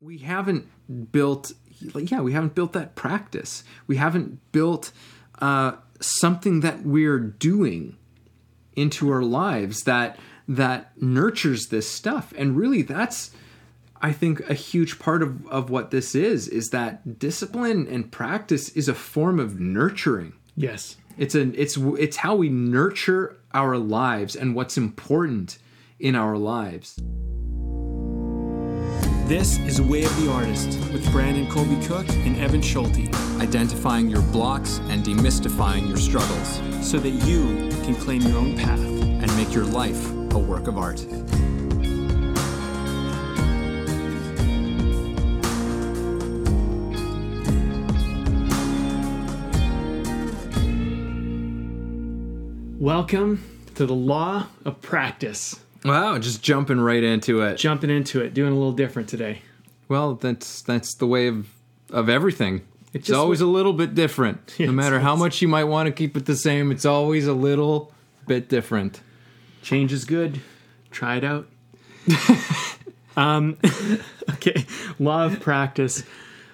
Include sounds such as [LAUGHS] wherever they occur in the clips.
we haven't built yeah we haven't built that practice. We haven't built uh, something that we're doing into our lives that that nurtures this stuff. And really that's i think a huge part of, of what this is is that discipline and practice is a form of nurturing. Yes. it's an it's it's how we nurture our lives and what's important in our lives This is Way of the Artist with Brandon Colby Cook and Evan Schulte identifying your blocks and demystifying your struggles, so that you can claim your own path. and make your life a work of art. Welcome to the Law of Practice. Wow just jumping right into it Jumping into it, doing a little different today. Well, that's that's the way of of everything. It's just always a little bit different. Yeah, [LAUGHS] no matter how much you might want to keep it the same, it's always a little bit different. Change is good. Try it out. [LAUGHS] um, [LAUGHS] okay, law of practice.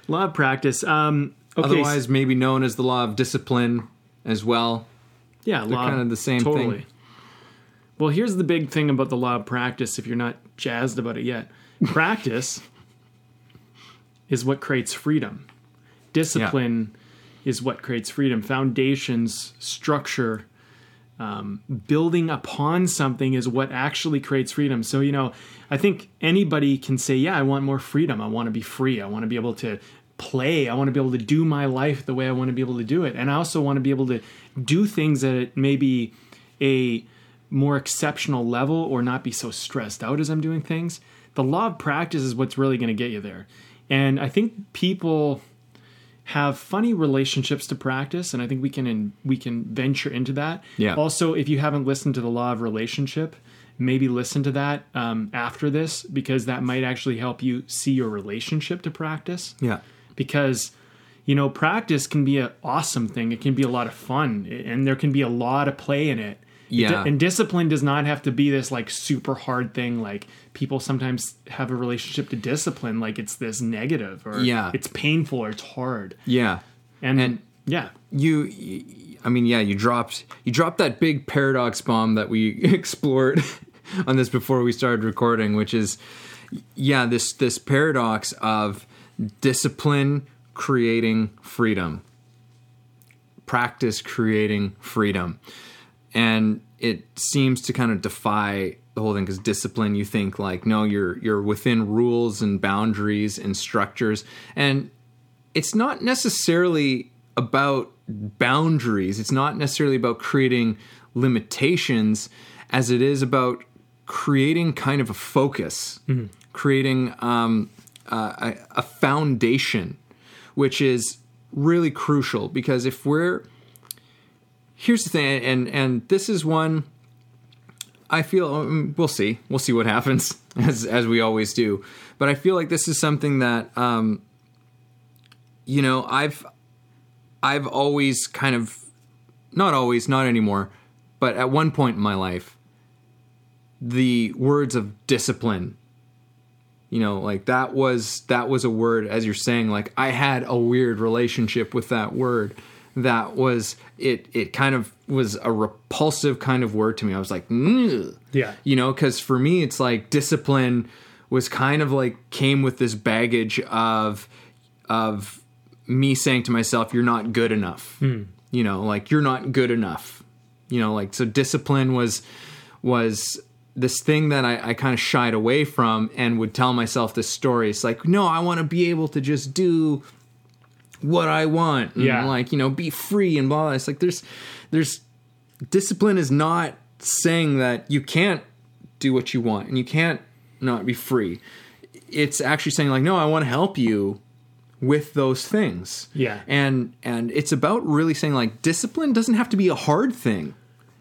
Law of practice. Um, okay, Otherwise, maybe known as the law of discipline as well. yeah, law kind of the same totally. thing. Well, here's the big thing about the law of practice. If you're not jazzed about it yet, [LAUGHS] practice is what creates freedom. Discipline is what creates freedom. Foundations, structure, um, building upon something is what actually creates freedom. So, you know, I think anybody can say, Yeah, I want more freedom. I want to be free. I want to be able to play. I want to be able to do my life the way I want to be able to do it. And I also want to be able to do things at maybe a more exceptional level or not be so stressed out as I'm doing things. The law of practice is what's really going to get you there. And I think people have funny relationships to practice and i think we can we can venture into that Yeah. also if you haven't listened to the law of relationship maybe listen to that um, after this because that might actually help you see your relationship to practice Yeah. because you know practice can be an awesome thing it can be a lot of fun and there can be a lot of play in it Yeah. and discipline does not have to be this like super hard thing like people sometimes have a relationship to discipline like it's this negative or Yeah. it's painful or it's hard Yeah. and, And- yeah You I mean, yeah, you dropped you dropped that big paradox bomb that we [LAUGHS] explored [LAUGHS] on this before we started recording, which is yeah, this this paradox of discipline creating freedom. Practice creating freedom. And it seems to kind of defy the whole thing because discipline you think like no you're you're within rules and boundaries and structures and it's not necessarily about boundaries. It's not necessarily about creating limitations as it is about creating kind of a focus, creating um, uh, a, a foundation, which is really crucial because if we're here's the thing, and and this is one I feel um, we'll see. We'll see what happens [LAUGHS] as as we always do. But I feel like this is something that um, you know I've I've always kind of not always, not anymore, but at one point in my life, the words of discipline. You know, like that was that was a word as you're saying. Like I had a weird relationship with that word. That was it. It kind of was a repulsive kind of word to me. I was like. Yeah. you know, because for me, it's like discipline was kind of like came with this baggage of of me saying to myself, "You're not good enough." Hmm. You know, like you're not good enough. You know, like so discipline was was this thing that I, I kind of shied away from and would tell myself this story. It's like, no, I want to be able to just do what I want. And Yeah. like, you know, be free and blah. blah. It's like there's there's discipline is not saying that you can't do what you want and you can't not be free. It's actually saying like, no, I want to help you with those things. Yeah. And and it's about really saying like discipline doesn't have to be a hard thing.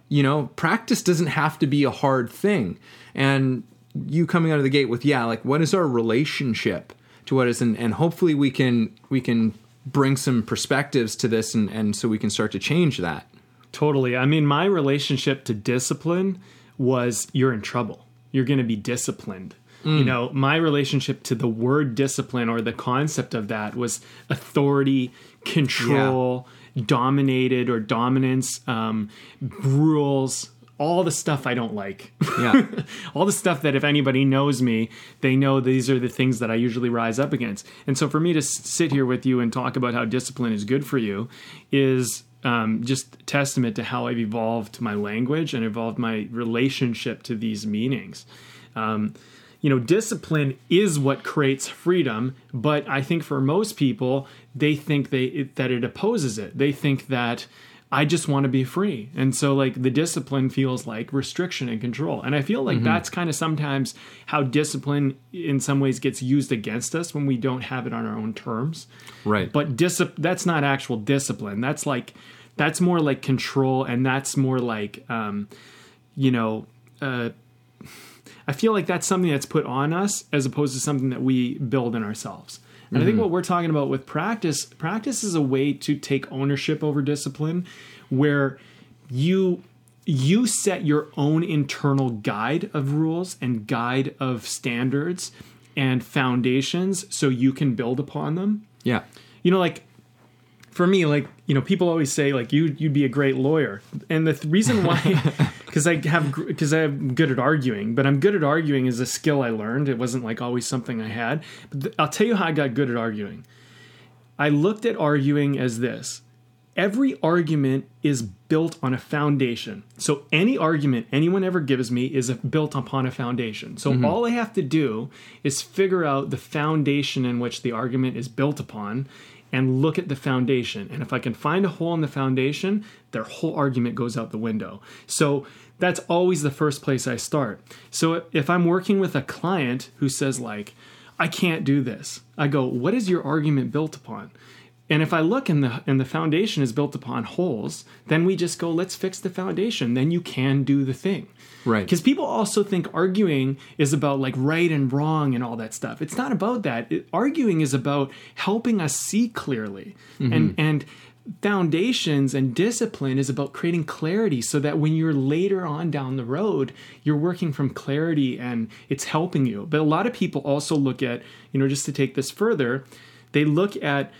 You know, practice doesn't have to be a hard thing. And you coming out of the gate with yeah, like what is our relationship to what is and, and hopefully we can we can bring some perspectives to this and, and so we can start to change that. Totally. I mean, my relationship to discipline was you're in trouble. You're going to be disciplined. You know, my relationship to the word discipline or the concept of that was authority, control, dominated or dominance, um, rules, all the stuff I don't like. Yeah. [LAUGHS] all the stuff that if anybody knows me, they know these are the things that I usually rise up against. And so for me to sit here with you and talk about how discipline is good for you is um, just testament to how I've evolved my language and evolved my relationship to these meanings. Um, you know, discipline is what creates freedom, but I think for most people, they think they it, that it opposes it. They think that I just want to be free. And so like the discipline feels like restriction and control. And I feel like that's kind of sometimes how discipline in some ways gets used against us when we don't have it on our own terms. Right. But discipline that's not actual discipline. That's like that's more like control and that's more like um you know, uh I feel like that's something that's put on us as opposed to something that we build in ourselves. And I think mm-hmm. what we're talking about with practice, practice is a way to take ownership over discipline where you you set your own internal guide of rules and guide of standards and foundations so you can build upon them. Yeah. you know like for me like you know people always say like you you'd be a great lawyer. And the th- reason why [LAUGHS] because i have because i'm good at arguing but i'm good at arguing is a skill i learned it wasn't like always something i had but th- i'll tell you how i got good at arguing i looked at arguing as this every argument is built on a foundation. So any argument anyone ever gives me is a, built upon a foundation. So mm-hmm. all I have to do is figure out the foundation in which the argument is built upon and look at the foundation. And if I can find a hole in the foundation, their whole argument goes out the window. So that's always the first place I start. So if I'm working with a client who says like I can't do this. I go, "What is your argument built upon?" And if I look and the and the foundation is built upon holes, then we just go, let's fix the foundation. Then you can do the thing. Right. Because people also think arguing is about like right and wrong and all that stuff. It's not about that. It- arguing is about helping us see clearly. Mm-hmm. And and foundations and discipline is about creating clarity so that when you're later on down the road, you're working from clarity and it's helping you. But a lot of people also look at, you know, just to take this further, they look at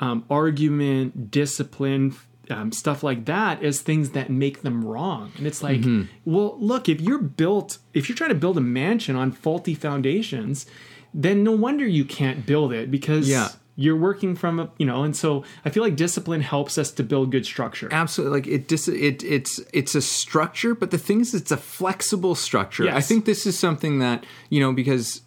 um, argument, discipline, um, stuff like that as things that make them wrong. And it's like, well, look, if you're built, if you're trying to build a mansion on faulty foundations, then no wonder you can't build it because Yeah. You're working from a, you know, and so I feel like discipline helps us to build good structure. absolutely. Like it dis- it it's it's a structure but the thing is it's a flexible structure. I think this is something that you know because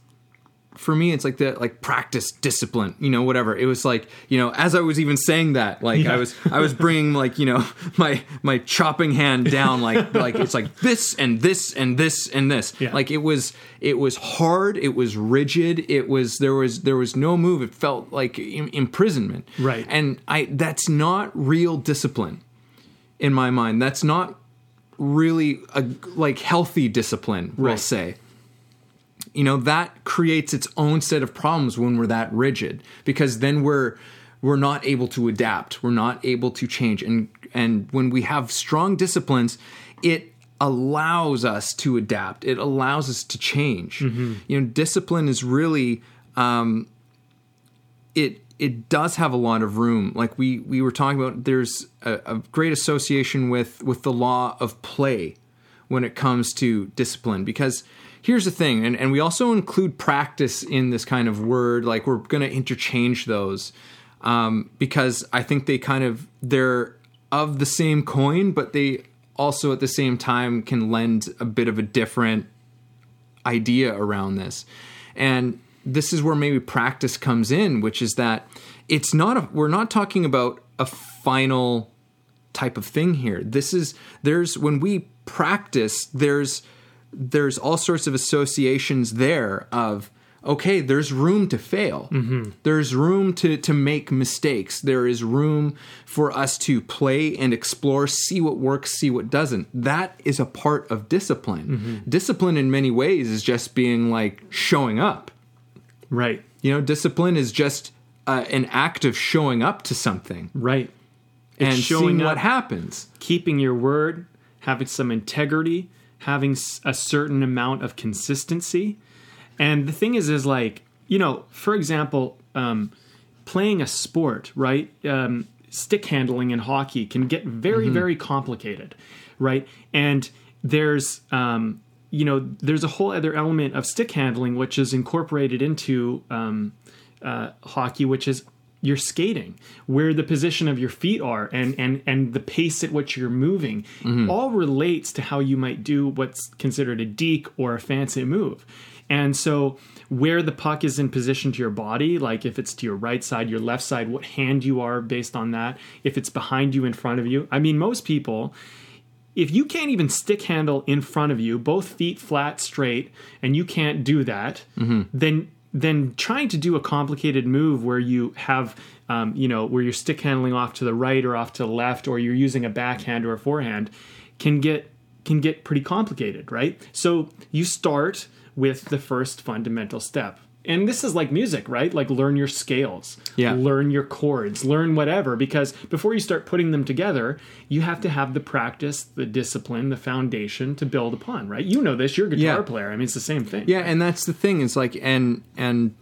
for me it's like the like practice discipline you know whatever it was like you know as i was even saying that like Yeah. i was i was bringing like you know [LAUGHS] my my chopping hand down like [LAUGHS] like it's like this and this and this and this Yeah. like it was it was hard it was rigid it was there was there was no move it felt like im- imprisonment Right. and i that's not real discipline in my mind that's not really a like healthy discipline we'll Right. say you know that creates its own set of problems when we're that rigid because then we're we're not able to adapt we're not able to change. And and when we have strong disciplines it allows us to adapt it allows us to change. You know discipline is really um it it does have a lot of room. Like we we were talking about there's a, a great association with with the law of play when it comes to discipline because here's the thing and, and we also include practice in this kind of word like we're going to interchange those um, because i think they kind of they're of the same coin but they also at the same time can lend a bit of a different idea around this. And this is where maybe practice comes in, which is that it's not a, we're not talking about a final type of thing here. This is there's when we practice there's there's all sorts of associations there of okay, there's room to fail. There's room to to make mistakes. There is room for us to play and explore, see what works, see what doesn't. That is a part of discipline. Discipline in many ways is just being like showing up. Right. You know, discipline is just uh, an act of showing up to something Right. and It's showing seeing up. what happens. keeping your word, having some integrity, having a certain amount of consistency. And the thing is, is like you know, for example, um, playing a sport, right? Um, stick handling in hockey can get very, very complicated, right? And there's um, you know there's a whole other element of stick handling which is incorporated into um, uh, hockey, which is your skating, where the position of your feet are, and and and the pace at which you're moving, mm-hmm. all relates to how you might do what's considered a deke or a fancy move. And so, where the puck is in position to your body, like if it's to your right side, your left side, what hand you are based on that, if it's behind you, in front of you. I mean, most people, if you can't even stick handle in front of you, both feet flat, straight, and you can't do that, mm-hmm. then then trying to do a complicated move where you have, um, you know, where you're stick handling off to the right or off to the left, or you're using a backhand or a forehand, can get can get pretty complicated, right? So you start with the first fundamental step. And this is like music, right? Like learn your scales, Yeah. learn your chords, learn whatever, because before you start putting them together, you have to have the practice, the discipline, the foundation to build upon, right? You know this, you're a guitar Yeah. player. I mean, it's the same thing. Yeah, and that's the thing. It's like and and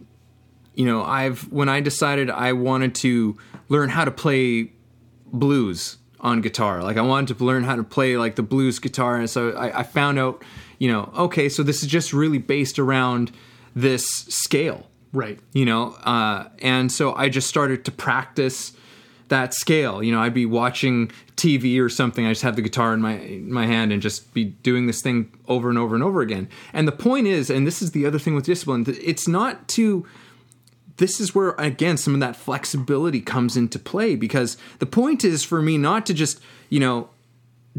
you know, I've when I decided I wanted to learn how to play blues on guitar, like I wanted to learn how to play like the blues guitar, and so I, I found out, you know, okay, so this is just really based around this scale, Right. you know, uh, and so I just started to practice that scale. You know, I'd be watching TV or something. I just have the guitar in my in my hand and just be doing this thing over and over and over again. And the point is, and this is the other thing with discipline, it's not to. This is where again some of that flexibility comes into play because the point is for me not to just you know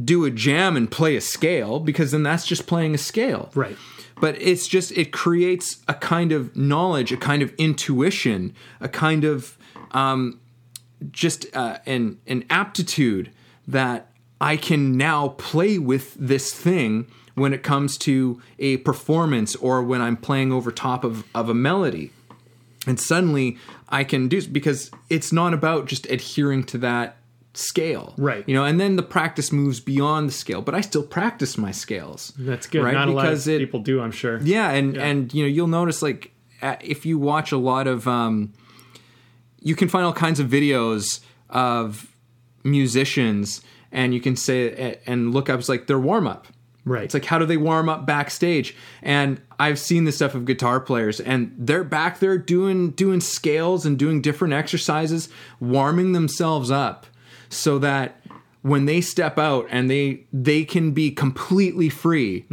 do a jam and play a scale because then that's just playing a scale Right. but it's just it creates a kind of knowledge a kind of intuition a kind of um, just uh, an an aptitude that I can now play with this thing when it comes to a performance or when I'm playing over top of, of a melody and suddenly I can do because it's not about just adhering to that scale Right. you know and then the practice moves beyond the scale but I still practice my scales That's good. right? Not Because it- people do, I'm sure. yeah, and and you know you'll notice like if you watch a lot of, um, you can find all kinds of videos of musicians, and you can say and look up it's like their warm up. Right. It's like how do they warm up backstage? And I've seen the stuff of guitar players, and they're back there doing doing scales and doing different exercises, warming themselves up, so that when they step out and they they can be completely free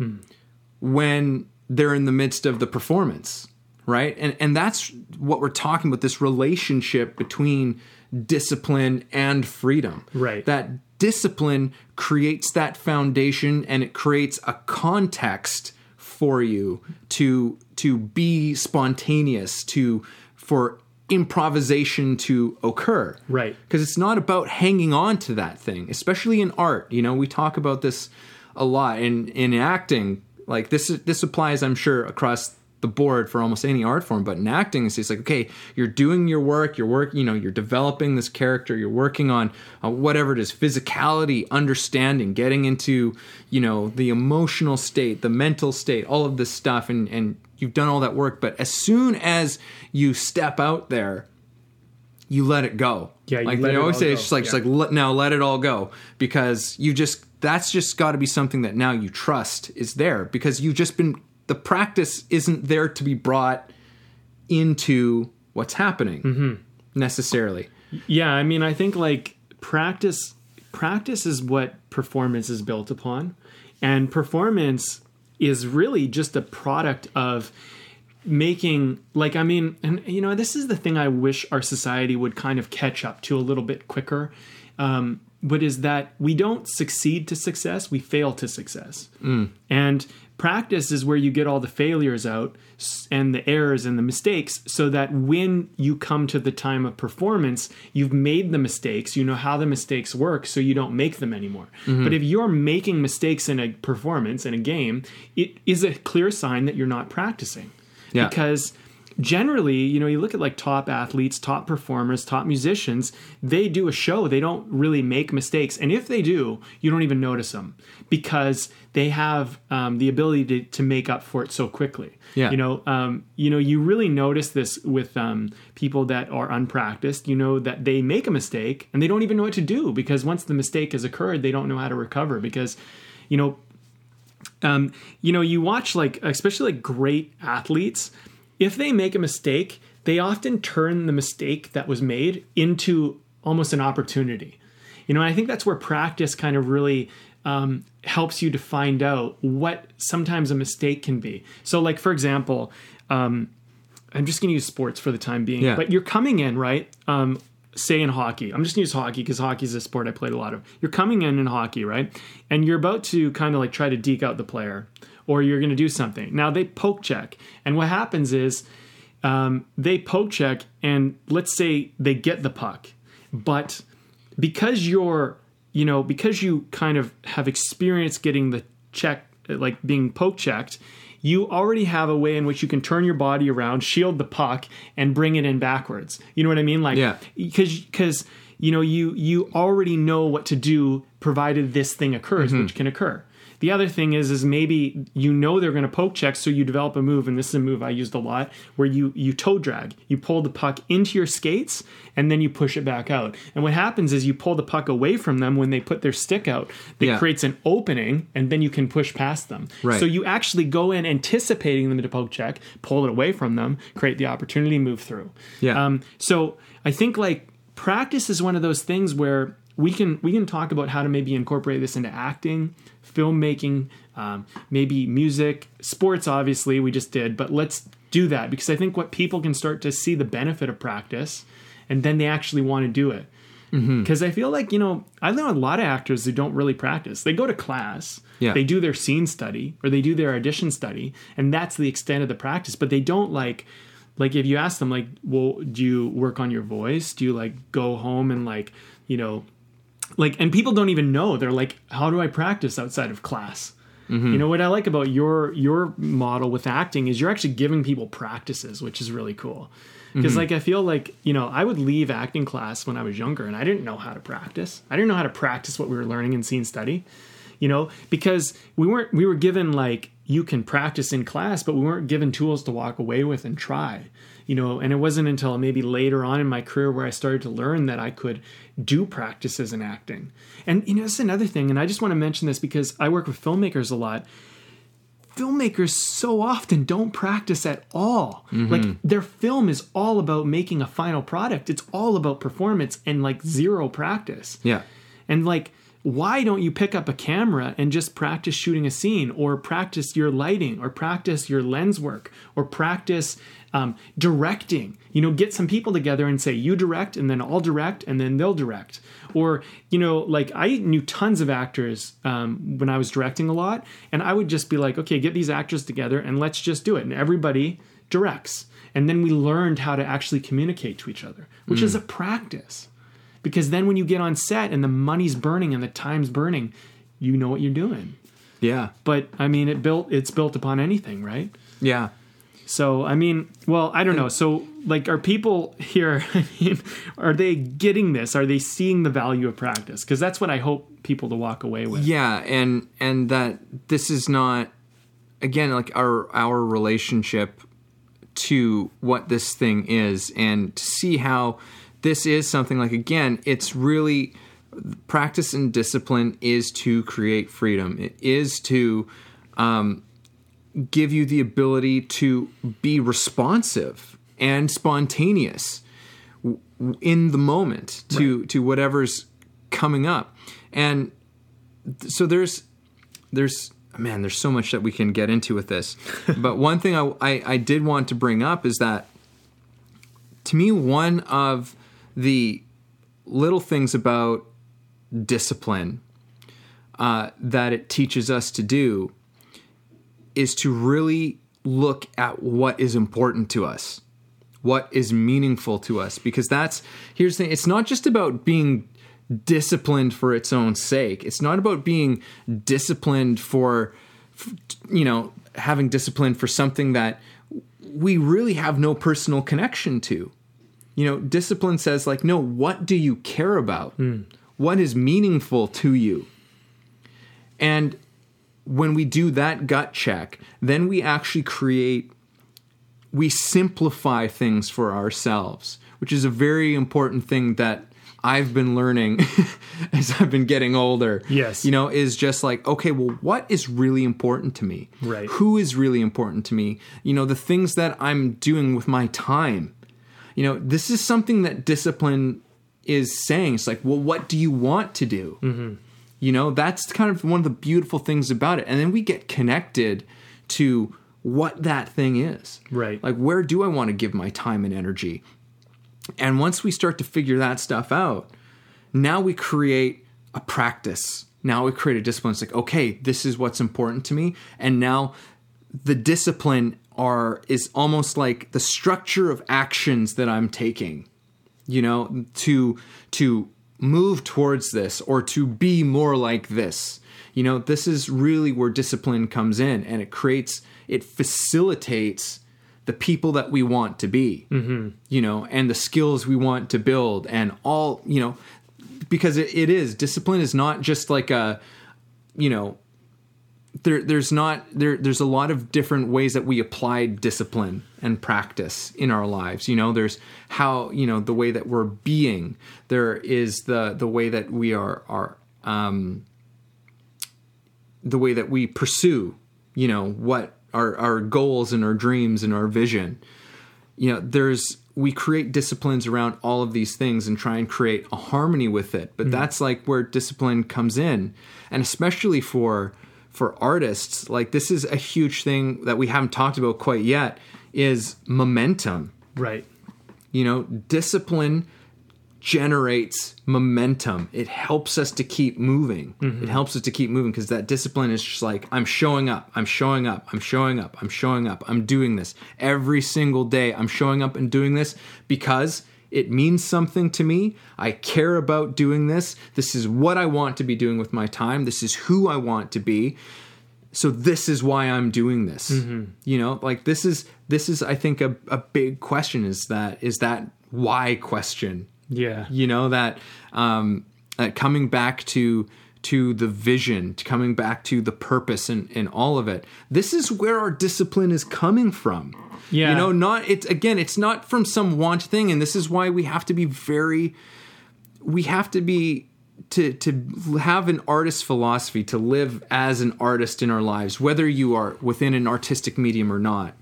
when they're in the midst of the performance right and and that's what we're talking about this relationship between discipline and freedom Right. that discipline creates that foundation and it creates a context for you to to be spontaneous to for improvisation to occur Right. because it's not about hanging on to that thing especially in art you know we talk about this a lot in in acting like this this applies i'm sure across the board for almost any art form but in acting it's just like okay you're doing your work you're work you know you're developing this character you're working on uh, whatever it is physicality understanding getting into you know the emotional state the mental state all of this stuff and and you've done all that work but as soon as you step out there you let it go. Yeah, like they always say, go. it's just like, Yeah. just like now let it all go because you just that's just got to be something that now you trust is there because you've just been the practice isn't there to be brought into what's happening Mm-hmm. necessarily. Yeah, I mean, I think like practice practice is what performance is built upon, and performance is really just a product of making like I mean, and you know, this is the thing I wish our society would kind of catch up to a little bit quicker. Um, but is that we don't succeed to success, we fail to success. And practice is where you get all the failures out and the errors and the mistakes so that when you come to the time of performance, you've made the mistakes, you know how the mistakes work, so you don't make them anymore. Mm-hmm. But if you're making mistakes in a performance, in a game, it is a clear sign that you're not practicing. Yeah. Because generally, you know, you look at like top athletes, top performers, top musicians, they do a show. They don't really make mistakes. And if they do, you don't even notice them because they have um, the ability to, to make up for it so quickly. Yeah. You know, um, you know, you really notice this with um, people that are unpracticed. You know that they make a mistake and they don't even know what to do because once the mistake has occurred, they don't know how to recover because, you know, um, you know, you watch like especially like great athletes, if they make a mistake, they often turn the mistake that was made into almost an opportunity. You know, I think that's where practice kind of really um, helps you to find out what sometimes a mistake can be. So, like for example, um, I'm just going to use sports for the time being. Yeah. But you're coming in right. Um, say in hockey, I'm just going to use hockey because hockey is a sport I played a lot of. You're coming in in hockey, right? And you're about to kind of like try to deke out the player, or you're going to do something. Now they poke check, and what happens is um, they poke check, and let's say they get the puck, but because you're you know because you kind of have experience getting the check like being poke checked you already have a way in which you can turn your body around shield the puck and bring it in backwards you know what i mean like Yeah. because because you know you you already know what to do provided this thing occurs which can occur the other thing is is maybe you know they're going to poke check so you develop a move and this is a move i used a lot where you you toe drag you pull the puck into your skates and then you push it back out and what happens is you pull the puck away from them when they put their stick out that Yeah. creates an opening and then you can push past them Right. so you actually go in anticipating them to poke check pull it away from them create the opportunity move through Yeah. um, so I think like practice is one of those things where we can we can talk about how to maybe incorporate this into acting, filmmaking, um, maybe music, sports. Obviously, we just did, but let's do that because I think what people can start to see the benefit of practice, and then they actually want to do it. Mm-hmm. Because I feel like you know I know a lot of actors who don't really practice. They go to class, Yeah. they do their scene study or they do their audition study, and that's the extent of the practice. But they don't like like if you ask them like well do you work on your voice do you like go home and like you know like and people don't even know. They're like how do i practice outside of class? Mm-hmm. You know what i like about your your model with acting is you're actually giving people practices which is really cool. Because mm-hmm. like i feel like you know i would leave acting class when i was younger and i didn't know how to practice. I didn't know how to practice what we were learning in scene study you know because we weren't we were given like you can practice in class but we weren't given tools to walk away with and try you know and it wasn't until maybe later on in my career where i started to learn that i could do practices in acting and you know that's another thing and i just want to mention this because i work with filmmakers a lot filmmakers so often don't practice at all. Mm-hmm. Like their film is all about making a final product. It's all about performance and like zero practice. Yeah. And like why don't you pick up a camera and just practice shooting a scene or practice your lighting or practice your lens work or practice um, directing? You know get some people together and say you direct and then i'll direct and then they'll direct. Or you know like i knew tons of actors um, when i was directing a lot and i would just be like okay get these actors together and let's just do it. And everybody directs. And then we learned how to actually communicate to each other which is a practice because then when you get on set and the money's burning and the time's burning you know what you're doing. Yeah. but i mean it built it's built upon anything right? Yeah. so i mean well i don't know. So like are people here [LAUGHS] i mean are they getting this? Are they seeing the value of practice? Because that's what i hope people to walk away with. Yeah, and and that this is not again like our our relationship to what this thing is and to see how this is something like again it's really practice and discipline is to create freedom. It is to um, give you the ability to be responsive and spontaneous in the moment to to whatever's coming up. And so there's there's man there's so much that we can get into with this. [LAUGHS] But one thing I, I i did want to bring up is that to me one of the little things about discipline uh, that it teaches us to do is to really look at what is important to us, what is meaningful to us. Because that's, here's the thing it's not just about being disciplined for its own sake, it's not about being disciplined for, you know, having discipline for something that we really have no personal connection to. You know, discipline says, like, no, what do you care about? Hmm. What is meaningful to you? And when we do that gut check, then we actually create, we simplify things for ourselves, which is a very important thing that I've been learning [LAUGHS] as I've been getting older. Yes. You know, is just like, okay, well, what is really important to me? Right. Who is really important to me? You know, the things that I'm doing with my time. You know, this is something that discipline is saying. It's like, well, what do you want to do? Mm-hmm. You know, that's kind of one of the beautiful things about it. And then we get connected to what that thing is. Right. Like, where do I want to give my time and energy? And once we start to figure that stuff out, now we create a practice. Now we create a discipline. It's like, okay, this is what's important to me. And now the discipline are is almost like the structure of actions that I'm taking, you know, to to move towards this or to be more like this. You know, this is really where discipline comes in and it creates it facilitates the people that we want to be, mm-hmm. you know, and the skills we want to build, and all, you know, because it, it is discipline is not just like a, you know, there there's not there there's a lot of different ways that we apply discipline and practice in our lives. You know, there's how you know the way that we're being. There is the the way that we are are um, the way that we pursue. You know what our our goals and our dreams and our vision. You know, there's we create disciplines around all of these things and try and create a harmony with it. But that's like where discipline comes in, and especially for for artists, like this is a huge thing that we haven't talked about quite yet is momentum. Right. You know, discipline generates momentum. It helps us to keep moving. Mm-hmm. It helps us to keep moving because that discipline is just like, I'm showing up, I'm showing up, I'm showing up, I'm showing up, I'm doing this every single day. I'm showing up and doing this because it means something to me. I care about doing this. This is what I want to be doing with my time. This is who I want to be. So this is why I'm doing this. You know, like this is this is I think a, a big question is that is that why question Yeah. you know that um uh, coming back to to the vision to coming back to the purpose and and all of it this is where our discipline is coming from Yeah. you know not it's again it's not from some want thing and this is why we have to be very we have to be to to have an artist philosophy to live as an artist in our lives whether you are within an artistic medium or not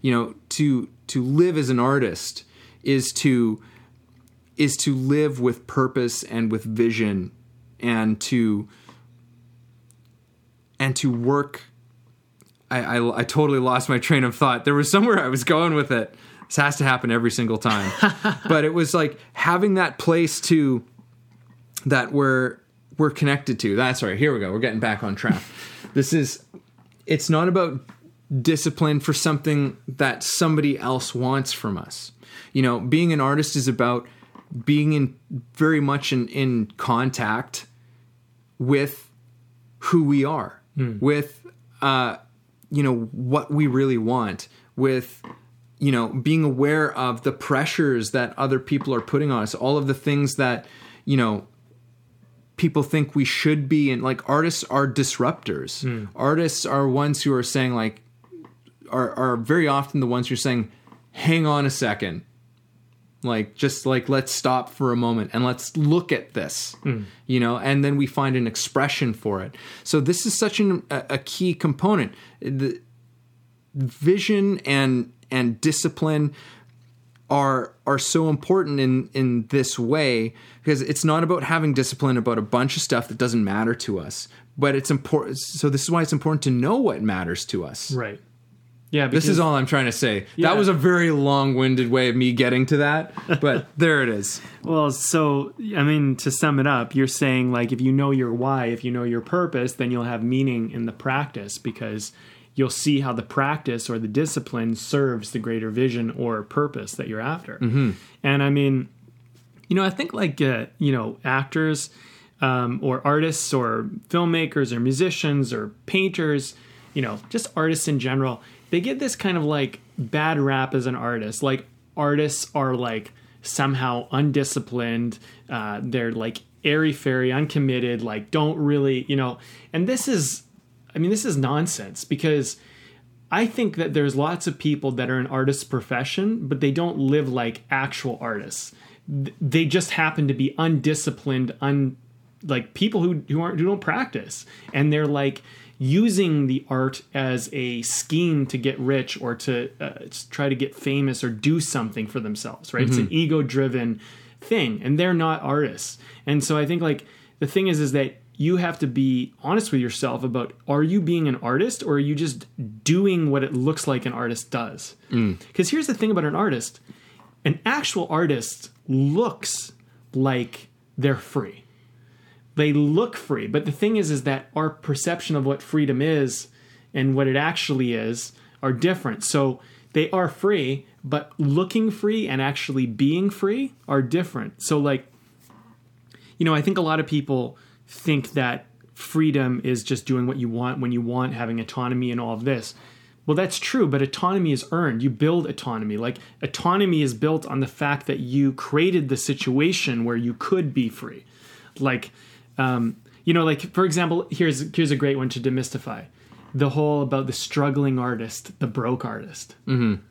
you know to to live as an artist is to is to live with purpose and with vision and to and to work I, I, I totally lost my train of thought. There was somewhere i was going with it. This has to happen every single time. [LAUGHS] But it was like having that place to that we're we're connected to. That's right. Here we go. We're getting back on track. [LAUGHS] This is it's not about discipline for something that somebody else wants from us. You know being an artist is about being in very much in, in contact with who we are with uh you know what we really want with you know being aware of the pressures that other people are putting on us all of the things that you know people think we should be and like artists are disruptors. Hmm. Artists are ones who are saying like are, are very often the ones who are saying hang on a second like just like let's stop for a moment and let's look at this hmm. you know and then we find an expression for it. So this is such an, a, a key component. The vision and and discipline are are so important in in this way because it's not about having discipline about a bunch of stuff that doesn't matter to us but it's important so this is why it's important to know what matters to us. Right. Yeah. this is all I'm trying to say. Yeah. That was a very long-winded way of me getting to that, [LAUGHS] but there it is. Well, so I mean, to sum it up, you're saying like if you know your why, if you know your purpose, then you'll have meaning in the practice because you'll see how the practice or the discipline serves the greater vision or purpose that you're after. And I mean, you know, I think like uh, you know actors um, or artists or filmmakers or musicians or painters, you know, just artists in general, they get this kind of like bad rap as an artist. Like artists are like somehow undisciplined. Uh, they're like airy fairy, uncommitted. Like don't really, you know. And this is, I mean, this is nonsense because I think that there's lots of people that are an artist's profession, but they don't live like actual artists. They just happen to be undisciplined, un like people who who aren't who don't practice, and they're like using the art as a scheme to get rich or to uh, to try to get famous or do something for themselves. Right? It's an ego driven thing, and they're not artists. And so I think like the thing is is that you have to be honest with yourself about are you being an artist or are you just doing what it looks like an artist does because here's the thing about an artist an actual artist looks like they're free they look free but the thing is is that our perception of what freedom is and what it actually is are different so they are free but looking free and actually being free are different so like you know, I think a lot of people think that freedom is just doing what you want when you want, having autonomy and all of this. Well, that's true, but autonomy is earned. You build autonomy. Like, autonomy is built on the fact that you created the situation where you could be free. Like, um, you know, like, for example, here's, here's a great one to demystify the whole about the struggling artist, the broke artist. Mm-hmm.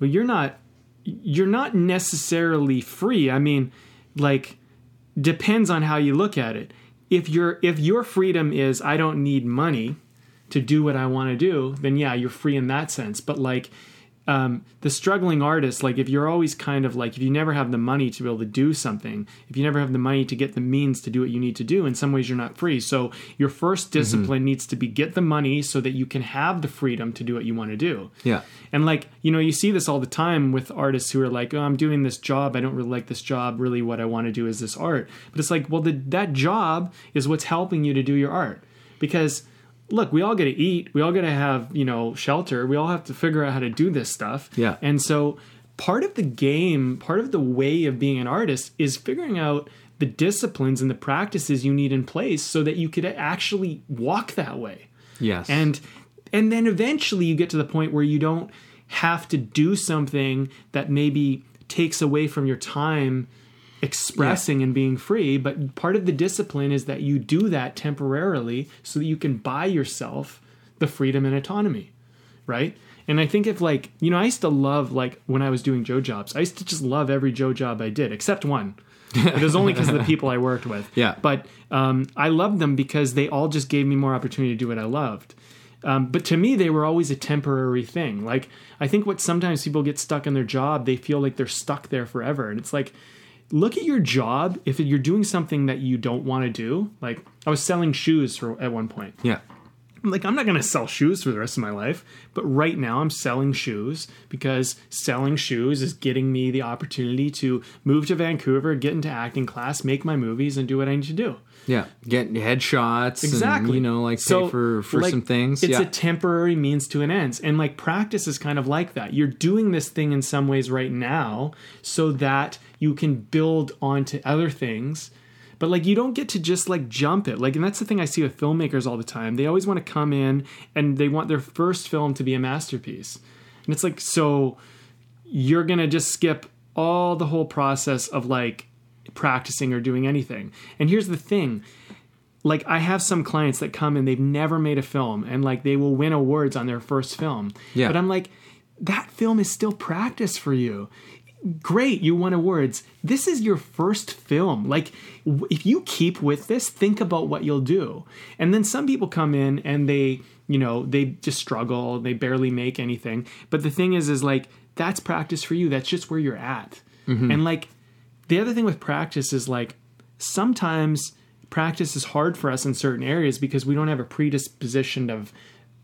Well, you're not, you're not necessarily free. I mean, like, depends on how you look at it. If your if your freedom is I don't need money to do what I want to do, then yeah, you're free in that sense. But like um, the struggling artist, like if you're always kind of like if you never have the money to be able to do something, if you never have the money to get the means to do what you need to do, in some ways you're not free. So your first discipline needs to be get the money so that you can have the freedom to do what you want to do. Yeah. And like, you know, you see this all the time with artists who are like, "Oh, I'm doing this job. I don't really like this job. Really what I want to do is this art." But it's like, well, the, that job is what's helping you to do your art. Because look, we all got to eat. We all got to have, you know, shelter. We all have to figure out how to do this stuff. Yeah. And so part of the game, part of the way of being an artist is figuring out the disciplines and the practices you need in place so that you could actually walk that way Yes. and and then eventually you get to the point where you don't have to do something that maybe takes away from your time expressing and being free but part of the discipline is that you do that temporarily so that you can buy yourself the freedom and autonomy right? And i think if like you know i used to love like when i was doing joe jobs i used to just love every joe job i did except one. It was only because of the [LAUGHS] people i worked with. Yeah. but um, i loved them because they all just gave me more opportunity to do what i loved. Um, but to me they were always a temporary thing. Like i think what sometimes people get stuck in their job they feel like they're stuck there forever. And it's like look at your job if you're doing something that you don't want to do like i was selling shoes for at one point yeah. I'm like, I'm not going to sell shoes for the rest of my life. But right now, I'm selling shoes because selling shoes is getting me the opportunity to move to Vancouver, get into acting class, make my movies, and do what I need to do. Yeah. Get headshots. Exactly. And, you know, like pay for, for like, some things. It's yeah. a temporary means to an end. And like practice is kind of like that. You're doing this thing in some ways right now so that you can build onto other things. But like you don't get to just like jump it. Like and that's the thing I see with filmmakers all the time. They always want to come in and they want their first film to be a masterpiece. And it's like so you're going to just skip all the whole process of like practicing or doing anything. And here's the thing like I have some clients that come and they've never made a film and like they will win awards on their first film. Yeah. But I'm like, that film is still practice for you. Great, you won awards. This is your first film. Like, w- if you keep with this, think about what you'll do. And then some people come in and they, you know, they just struggle. They barely make anything. But the thing is, is like that's practice for you. That's just where you're at. Mm-hmm. And like, the other thing with practice is like sometimes practice is hard for us in certain areas because we don't have a predisposition of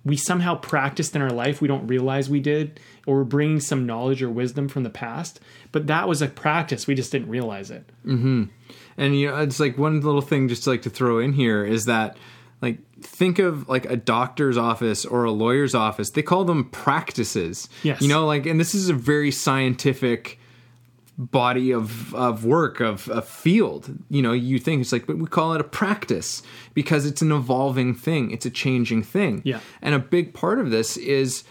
we somehow practiced in our life we don't realize we did or we're bringing some knowledge or wisdom from the past but that was a practice we just didn't realize it mm-hmm. And you know, it's like one little thing just like to throw in here is that like think of like a doctor's office or a lawyer's office. They call them practices. Yes. You know, like and this is a very scientific body of of work of a field. You know, you think it's like but we call it a practice because it's an evolving thing. It's a changing thing. Yeah. And a big part of this is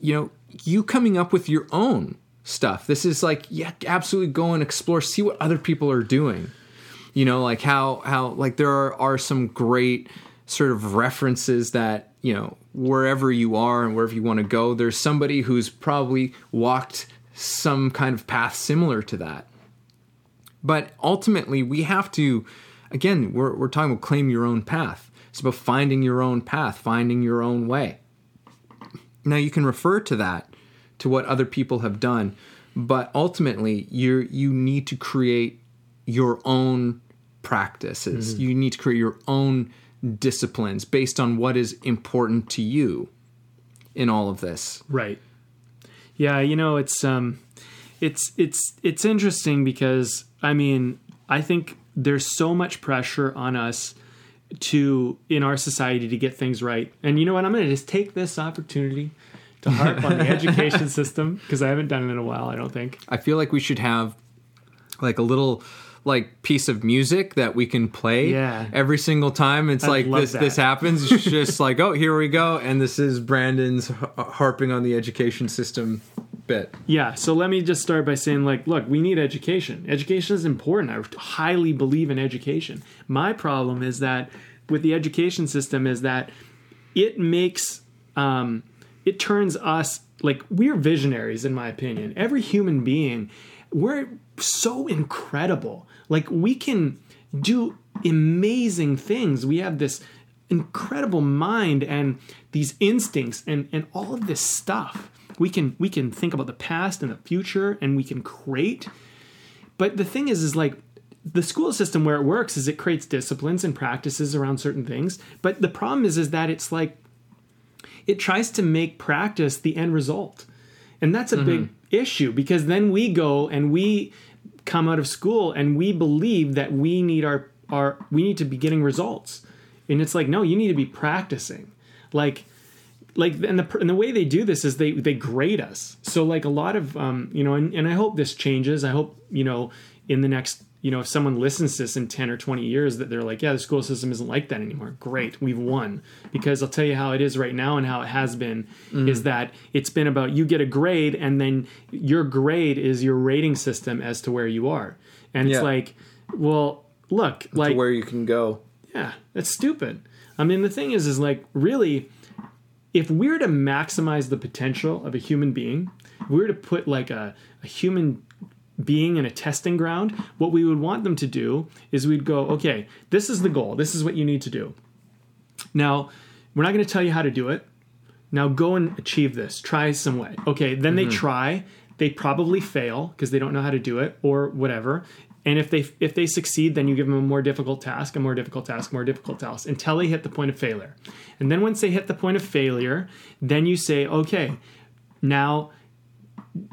you know, you coming up with your own stuff. This is like, yeah, absolutely go and explore, see what other people are doing. You know, like how how like there are, are some great sort of references that you know wherever you are and wherever you want to go, there's somebody who's probably walked some kind of path similar to that. But ultimately, we have to, again, we're, we're talking about claim your own path. It's about finding your own path, finding your own way. Now, you can refer to that, to what other people have done, but ultimately, you you need to create your own practices. Mm-hmm. You need to create your own disciplines based on what is important to you in all of this. Right. Yeah, you know, it's um it's it's it's interesting because I mean, I think there's so much pressure on us to in our society to get things right. And you know what? I'm going to just take this opportunity to harp on the education [LAUGHS] system because I haven't done it in a while, I don't think. I feel like we should have like a little like piece of music that we can play Yeah. every single time it's I'd like this that. this happens it's [LAUGHS] just like oh here we go and this is Brandon's harping on the education system bit Yeah, so let me just start by saying, like, look, we need education. Education is important. I highly believe in education. My problem is that with the education system is that it makes um, it turns us like we're visionaries, in my opinion. Every human being, we're so incredible. Like we can do amazing things. We have this incredible mind and these instincts and and all of this stuff. We can we can think about the past and the future and we can create. But the thing is is like the school system where it works is it creates disciplines and practices around certain things. But the problem is is that it's like it tries to make practice the end result. And that's a mm-hmm. big issue because then we go and we come out of school and we believe that we need our our we need to be getting results. And it's like no you need to be practicing. Like like and the and the way they do this is they they grade us. So like a lot of um you know and, and i hope this changes. I hope you know in the next you know if someone listens to this in 10 or 20 years that they're like yeah the school system isn't like that anymore. Great we've won. Because i'll tell you how it is right now and how it has been mm. is that it's been about you get a grade and then your grade is your rating system as to where you are. And it's like well look like where you can go. Yeah, that's stupid. I mean, the thing is, is like really, if we're to maximize the potential of a human being, we were to put like a, a human being in a testing ground, what we would want them to do is we'd go, okay, this is the goal. This is what you need to do. Now, we're not going to tell you how to do it. Now go and achieve this. Try some way. Okay, then they mm-hmm. try. They probably fail because they don't know how to do it or whatever. And if they if they succeed, then you give them a more difficult task, a more difficult task, more difficult task until they hit the point of failure. And then once they hit the point of failure, then you say, okay, now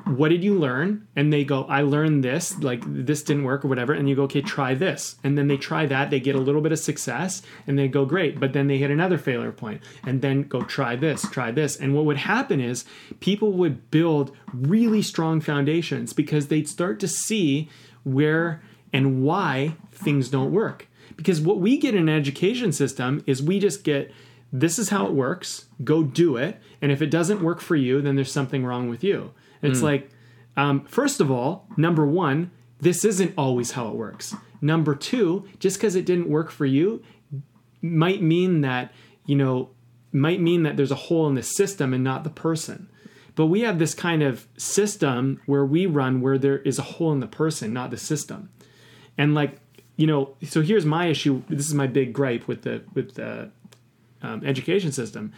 what did you learn? And they go, I learned this, like this didn't work or whatever. And you go, okay, try this. And then they try that, they get a little bit of success and they go, great. But then they hit another failure point and then go, try this, try this. And what would happen is people would build really strong foundations because they'd start to see where and why things don't work. Because what we get in an education system is we just get this is how it works, go do it. And if it doesn't work for you, then there's something wrong with you. It's like, um, first of all, number one, this isn't always how it works. Number two, just because it didn't work for you might mean that, you know, might mean that there's a hole in the system and not the person. But we have this kind of system where we run where there is a hole in the person, not the system. And like, you know, so here's my issue. This is my big gripe with the with the um, education system.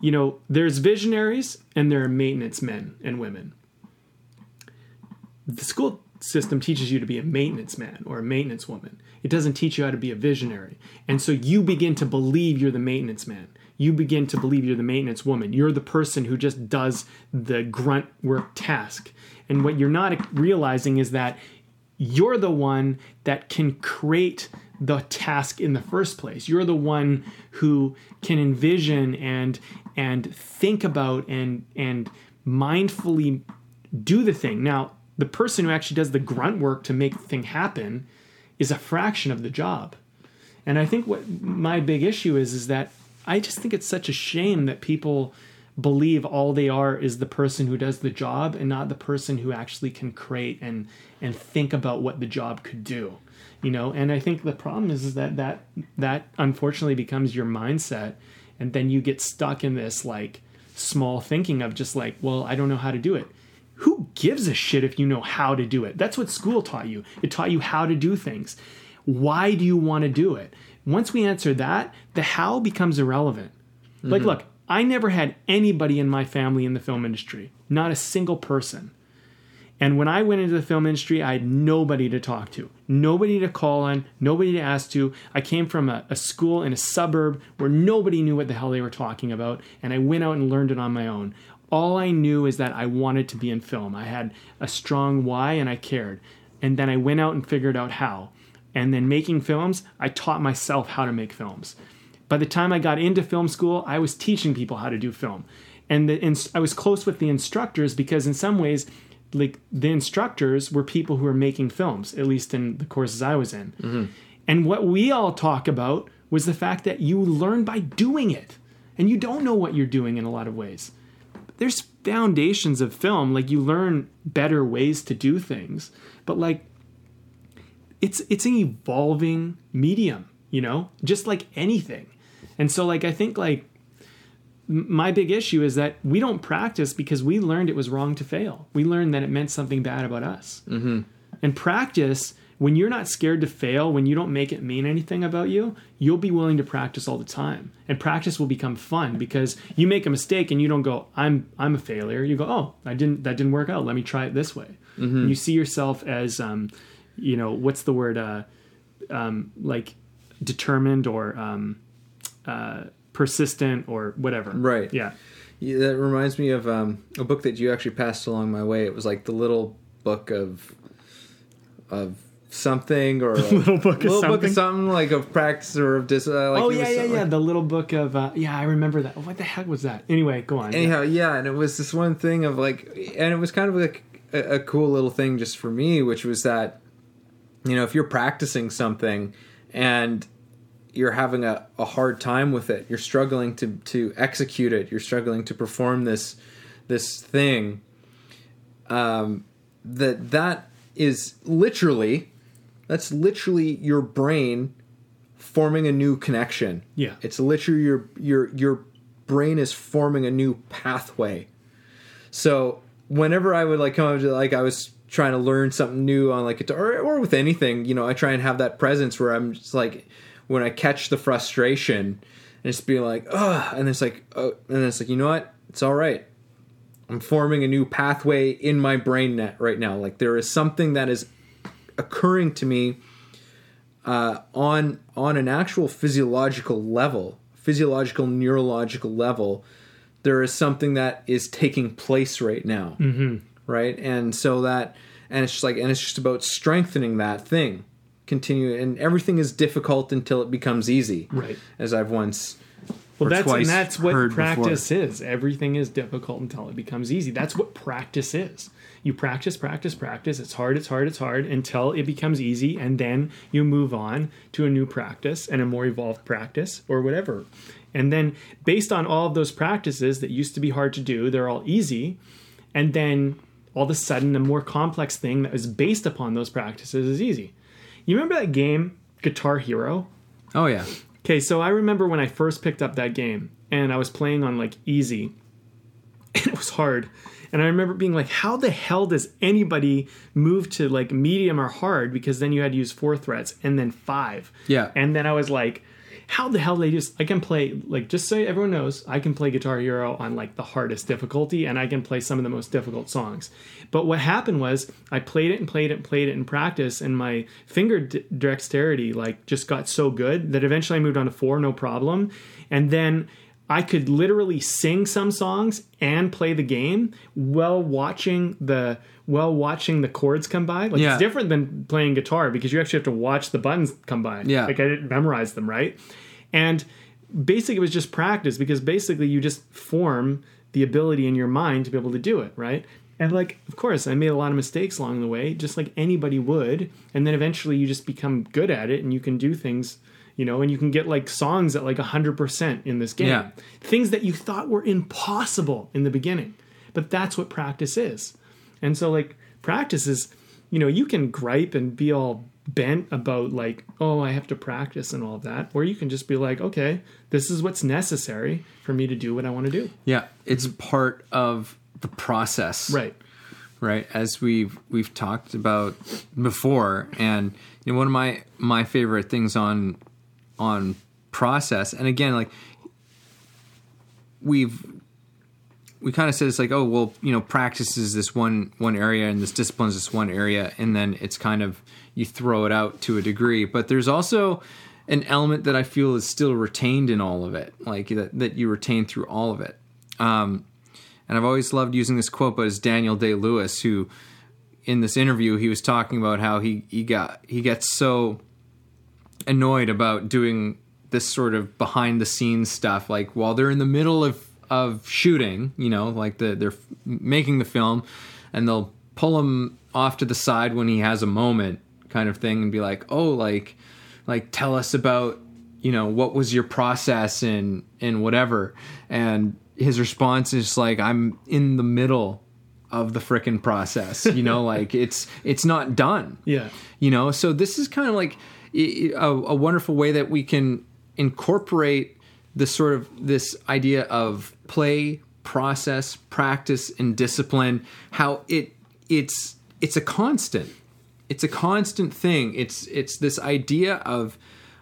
You know, there's visionaries and there are maintenance men and women. The school system teaches you to be a maintenance man or a maintenance woman. It doesn't teach you how to be a visionary. And so you begin to believe you're the maintenance man. You begin to believe you're the maintenance woman. You're the person who just does the grunt work task. And what you're not realizing is that you're the one that can create the task in the first place. You're the one who can envision and and think about and and mindfully do the thing. Now, the person who actually does the grunt work to make the thing happen is a fraction of the job. And I think what my big issue is is that I just think it's such a shame that people believe all they are is the person who does the job and not the person who actually can create and and think about what the job could do you know and i think the problem is, is that that that unfortunately becomes your mindset and then you get stuck in this like small thinking of just like well i don't know how to do it. Who gives a shit if you know how to do it? That's what school taught you. It taught you how to do things. Why do you want to do it? Once we answer that the how becomes irrelevant. Like mm-hmm. look i never had anybody in my family in the film industry. Not a single person and when I went into the film industry, I had nobody to talk to, nobody to call on, nobody to ask to. I came from a, a, school in a suburb where nobody knew what the hell they were talking about, and I went out and learned it on my own. All I knew is that I wanted to be in film. I had a strong why and I cared. And then I went out and figured out how. And then making films, I taught myself how to make films. By the time I got into film school, I was teaching people how to do film. And the, I was close with the instructors because, in some ways, like the instructors were people who were making films, at least in the courses I was in. Mm-hmm. And what we all talk about was the fact that you learn by doing it. And you don't know what you're doing in a lot of ways. There's foundations of film, like you learn better ways to do things, but like it's it's an evolving medium, you know, just like anything. And so like I think like my big issue is that we don't practice because we learned it was wrong to fail. We learned that it meant something bad about us. Mm-hmm. And practice, when you're not scared to fail, when you don't make it mean anything about you, you'll be willing to practice all the time. And practice will become fun because you make a mistake and you don't go, "I'm I'm a failure." You go, "Oh, I didn't that didn't work out. Let me try it this way." Mm-hmm. You see yourself as, um, you know, what's the word, uh, um, like determined or. Um, uh, persistent or whatever. Right. Yeah. yeah that reminds me of um, a book that you actually passed along my way. It was like the little book of of something or [LAUGHS] a little book of little something. book of something like of practice or of dis. Uh, like oh yeah, yeah, yeah. like- The little book of uh, yeah, I remember that. What the heck was that? Anyway, go on. Anyhow, yeah, and it was this one thing of like, and it was kind of like a, a cool little thing just for me, which was that, you know, if you're practicing something and you're having a, a hard time with it, you're struggling to to execute it, you're struggling to perform this this thing, um, that that is literally, that's literally your brain forming a new connection. Yeah. It's literally your your your brain is forming a new pathway. So whenever I would like come up to like I was trying to learn something new on like guitar or, or with anything, you know, I try and have that presence where I'm just like when I catch the frustration and just be like, ugh, and it's like, oh, and it's like, you know what? It's all right. I'm forming a new pathway in my brain net right now. Like there is something that is occurring to me uh, on on an actual physiological level, physiological neurological level. There is something that is taking place right now, mm-hmm. right? And so that, and it's just like, and it's just about strengthening that thing. Continue, and everything is difficult until it becomes easy, Right. As I've once well, that's twice and that's what practice is. Everything is difficult until it becomes easy. That's what practice is. You practice, practice, practice. It's hard, it's hard, it's hard until it becomes easy, and then you move on to a new practice and a more evolved practice or whatever. And then, based on all of those practices that used to be hard to do, they're all easy. And then, all of a sudden, a more complex thing that is based upon those practices is easy. You remember that game, Guitar Hero? Oh yeah, Okay, so I remember when I first picked up that game and I was playing on like easy [LAUGHS] and it was hard. And I remember being like, how the hell does anybody move to like medium or hard? Because then you had to use four frets and then five. Yeah. And then I was like, how the hell they just I can play like just so everyone knows I can play Guitar Hero on like the hardest difficulty and I can play some of the most difficult songs. But what happened was I played it and played it and played it in practice and my finger d- dexterity like just got so good that eventually I moved on to 4 no problem. And then I could literally sing some songs and play the game while watching the while watching the chords come by. Like Yeah. it's different than playing guitar because you actually have to watch the buttons come by. Yeah. Like I didn't memorize them, right? And basically it was just practice because basically you just form the ability in your mind to be able to do it, right? And like, of course, I made a lot of mistakes along the way, just like anybody would. And then eventually you just become good at it and you can do things you know, and you can get like songs at like 100% in this game. Yeah. Things that you thought were impossible in the beginning. But that's what practice is. And so, like, practice is, you know, you can gripe and be all bent about, like, oh, I have to practice and all of that. Or you can just be like, okay, this is what's necessary for me to do what I want to do. Yeah, it's part of the process. Right. right as we've we've talked about before and you know one of my my favorite things on on process. And again like we've we kind of said it's like oh well you know practice is this one one area and this discipline is this one area and then it's kind of you throw it out to a degree. But there's also an element that i feel is still retained in all of it like that, that you retain through all of it. Um, and I've always loved using this quote, but it's Daniel Day Lewis who, in this interview, he was talking about how he he got he gets so annoyed about doing this sort of behind the scenes stuff, like while they're in the middle of of shooting, you know, like the they're making the film, and they'll pull him off to the side when he has a moment, kind of thing, and be like, oh, like like tell us about you know what was your process and and whatever and his response is like i'm in the middle of the frickin' process you know [LAUGHS] like it's it's not done Yeah. you know so this is kind of like a, a wonderful way that we can incorporate the sort of this idea of play process practice and discipline how it it's it's a constant. It's a constant thing. It's it's this idea of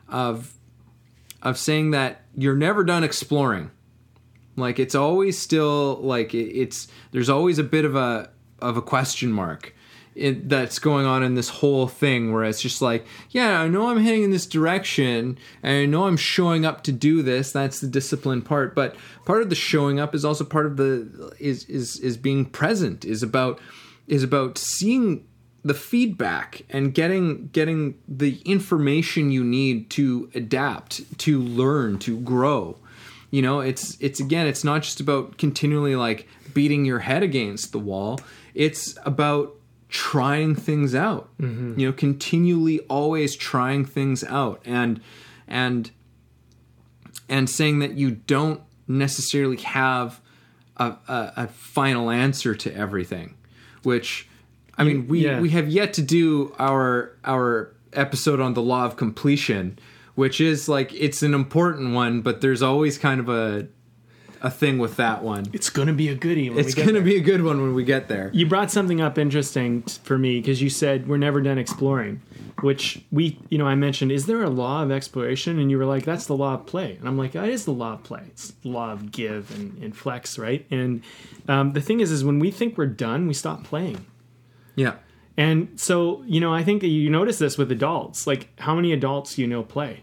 of of saying that you're never done exploring. Like it's always still like it, it's there's always a bit of a of a question mark it, that's going on in this whole thing where it's just like yeah i know i'm heading in this direction and i know i'm showing up to do this that's the discipline part but part of the showing up is also part of the is is is being present is about is about seeing the feedback and getting getting the information you need to adapt to learn to grow. You know it's it's again it's not just about continually like beating your head against the wall. It's about trying things out. Mm-hmm. You know continually always trying things out. And and and saying that you don't necessarily have a, a, a final answer to everything which i mean we yeah. we have yet to do our our episode on the law of completion which is like it's an important one but there's always kind of a a thing with that one It's going to be a goodie. When it's we get going to there. be a good one when we get there You brought something up interesting t- for me because you said we're never done exploring, which we, you know, I mentioned, is there a law of exploration? And you were like, that's the law of play. And I'm like, that is the law of play. It's the law of give and, and flex, right? And um, the thing is, is when we think we're done, we stop playing. yeah And so, you know, I think that you notice this with adults. Like, how many adults you know play?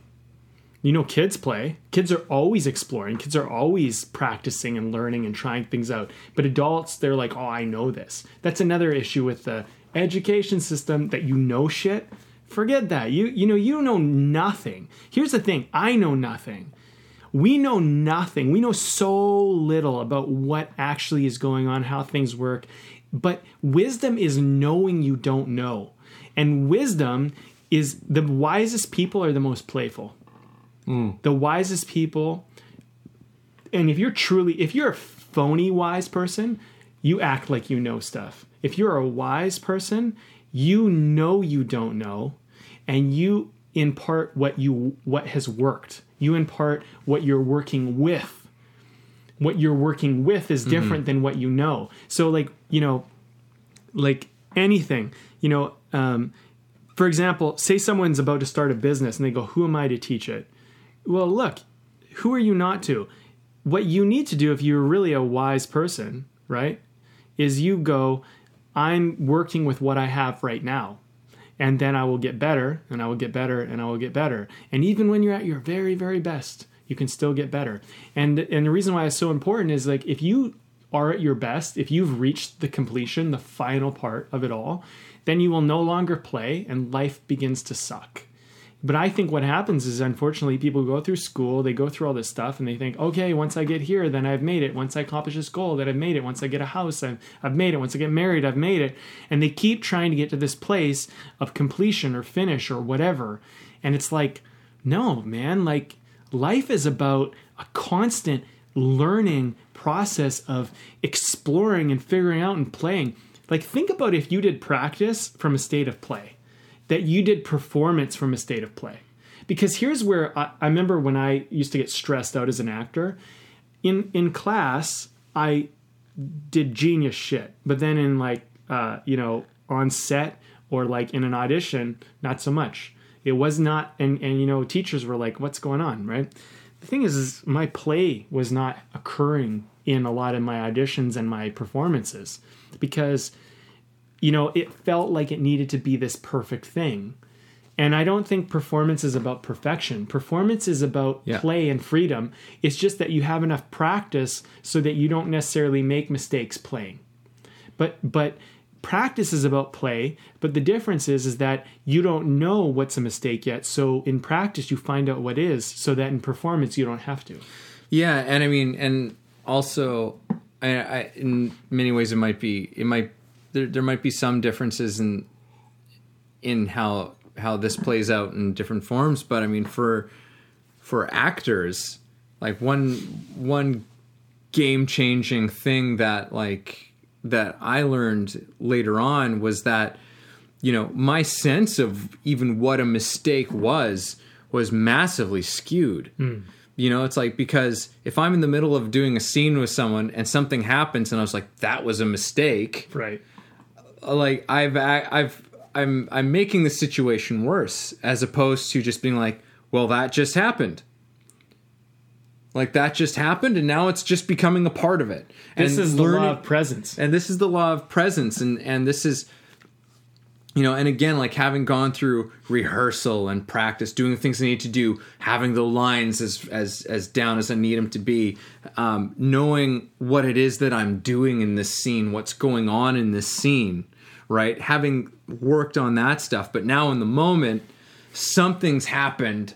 You know, kids play. Kids are always exploring. Kids are always practicing and learning and trying things out. But adults, they're like, oh, I know this. That's another issue with the education system that you know shit. Forget that. You you know you know nothing. Here's the thing. I know nothing. We know nothing. We know so little about what actually is going on, how things work. But wisdom is knowing you don't know. And wisdom is the wisest people are the most playful. The wisest people, and if you're truly, if you're a phony wise person, you act like you know stuff. If you're a wise person, you know you don't know, and you impart what you what has worked. You impart what you're working with. What you're working with is different than what you know. So, like you know, like anything, you know. Um, for example, say someone's about to start a business and they go, "Who am I to teach it?" Well, look, who are you not to? What you need to do if you're really a wise person, right, is you go, I'm working with what I have right now. And then I will get better, and I will get better, and I will get better. And even when you're at your very, very best, you can still get better. And and the reason why it's so important is like if you are at your best, if you've reached the completion, the final part of it all, then you will no longer play and life begins to suck. But I think what happens is, unfortunately, people go through school, they go through all this stuff, and they think, okay, once I get here, then I've made it. Once I accomplish this goal, then I've made it. Once I get a house, I've, I've made it. Once I get married, I've made it. And they keep trying to get to this place of completion or finish or whatever. And it's like, No, man, like life is about a constant learning process of exploring and figuring out and playing. Like think about if you did practice from a state of play, that you did performance from a state of play. Because here's where I, I remember when I used to get stressed out as an actor. In in class, I did genius shit, but then in like uh, you know on set or like in an audition, not so much. It was not, and and you know teachers were like, "What's going on?" Right? The thing is, is my play was not occurring in a lot of my auditions and my performances because you know it felt like it needed to be this perfect thing and I don't think performance is about perfection. Performance is about Yeah. play and freedom. It's just that you have enough practice so that you don't necessarily make mistakes playing. But but practice is about play, but the difference is is that you don't know what's a mistake yet. So in practice you find out what is so that in performance you don't have to. Yeah, and I mean, and also, I, I in many ways it might be it might there there might be some differences in in how how this plays out in different forms, but I mean for for actors, like one one game changing thing that like that I learned later on was that you know my sense of even what a mistake was was massively skewed hmm. you know it's like because if i'm in the middle of doing a scene with someone and something happens and i was like that was a mistake Right. Uh, like i've i've i'm i'm making the situation worse as opposed to just being like well that just happened like that just happened and now it's just becoming a part of it This and is the learning- law of presence. and this is the law of presence and and this is you know and again like having gone through rehearsal and practice doing the things i need to do having the lines as as as down as i need them to be um, knowing what it is that i'm doing in this scene what's going on in this scene right? Having worked on that stuff but now in the moment something's happened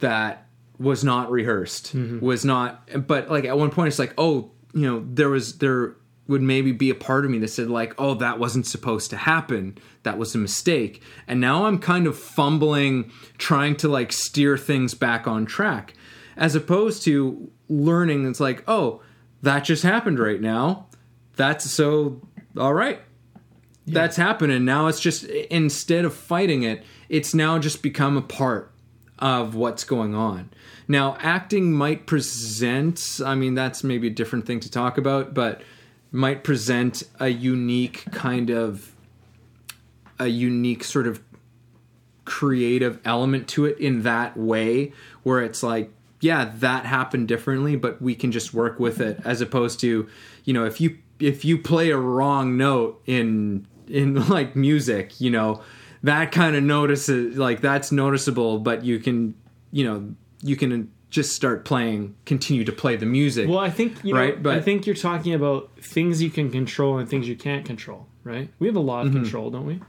that was not rehearsed was not but like at one point it's like oh you know there was there would maybe be a part of me that said like oh that wasn't supposed to happen. That was a mistake. And now i'm kind of fumbling trying to like steer things back on track as opposed to learning. It's like oh that just happened right now. That's so all right. That's happening now it's just instead of fighting it it's now just become a part of what's going on. Now acting might present i mean that's maybe a different thing to talk about but might present a unique kind of a unique sort of creative element to it in that way where it's like yeah that happened differently but we can just work with it as opposed to you know if you if you play a wrong note in in [LAUGHS] like music you know that kind of notices like that's noticeable but you can you know you can just start playing continue to play the music Well, I think you know, Right, but- I think you're talking about things you can control and things you can't control, right? We have a lot of Mm-hmm. control, don't we?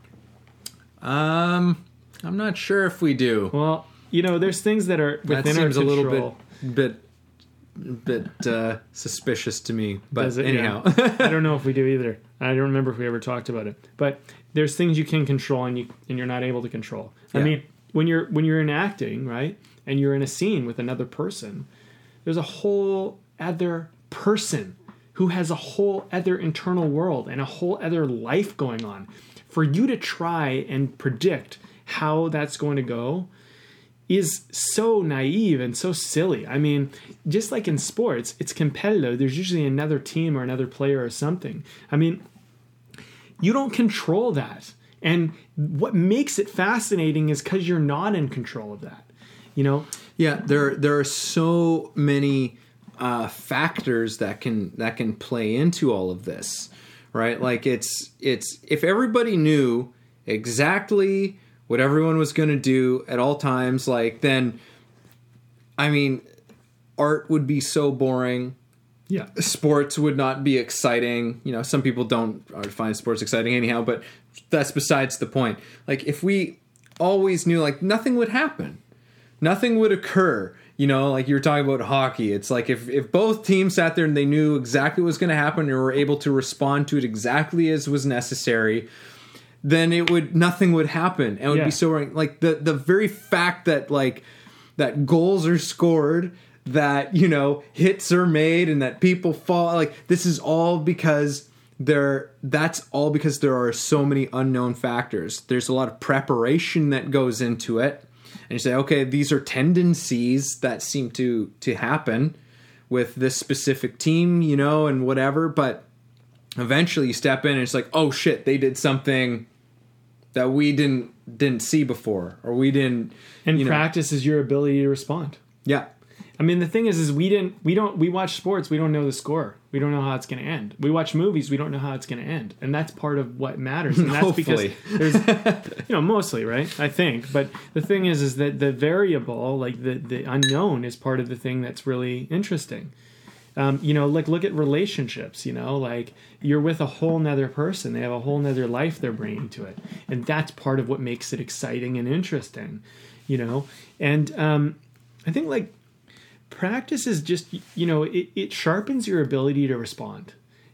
um i'm not sure if we do Well, you know, there's things that are that within seems a little bit bit bit uh suspicious to me but anyhow Yeah. [LAUGHS] I don't know if we do either. I don't remember if we ever talked about it. But there's things you can control and you and you're not able to control. I mean, when you're when you're in acting, right? And you're in a scene with another person, there's a whole other person who has a whole other internal world and a whole other life going on. For you to try and predict how that's going to go is so naive and so silly. I mean, just like in sports, it's competitive. There's usually another team or another player or something. I mean, you don't control that. And what makes it fascinating is because you're not in control of that. You know, Yeah, there there are so many uh, factors that can that can play into all of this, right? Like it's it's if everybody knew exactly what everyone was going to do at all times, like then, I mean, art would be so boring. yeah. Sports would not be exciting. You know, some people don't uh, find sports exciting anyhow, but that's besides the point. Like if we always knew, like nothing would happen nothing would occur. You know, like you were talking about hockey. It's like if, if both teams sat there and they knew exactly what was going to happen and were able to respond to it exactly as was necessary, then it would nothing would happen and it would Yeah. be so. Like the the very fact that like that goals are scored, that you know hits are made, and that people fall. Like this is all because there. That's all because there are so many unknown factors. There's a lot of preparation that goes into it, you say, okay, these are tendencies that seem to to happen with this specific team, you know, and whatever, but eventually you step in and it's like, oh shit, they did something that we didn't didn't see before or we didn't And you know, practice is your ability to respond. yeah I mean, the thing is, is we didn't, we don't, we watch sports, we don't know the score, we don't know how it's going to end. We watch movies, we don't know how it's going to end, and that's part of what matters. And that's Hopefully. because [LAUGHS] there's, you know, mostly right, I think. But the thing is, is that the variable, like the the unknown, is part of the thing that's really interesting. Um, you know, like look at relationships. You know, like you're with a whole nother person; they have a whole nother life they're bringing to it, and that's part of what makes it exciting and interesting. You know, and um, I think like practice is just you know it, it sharpens your ability to respond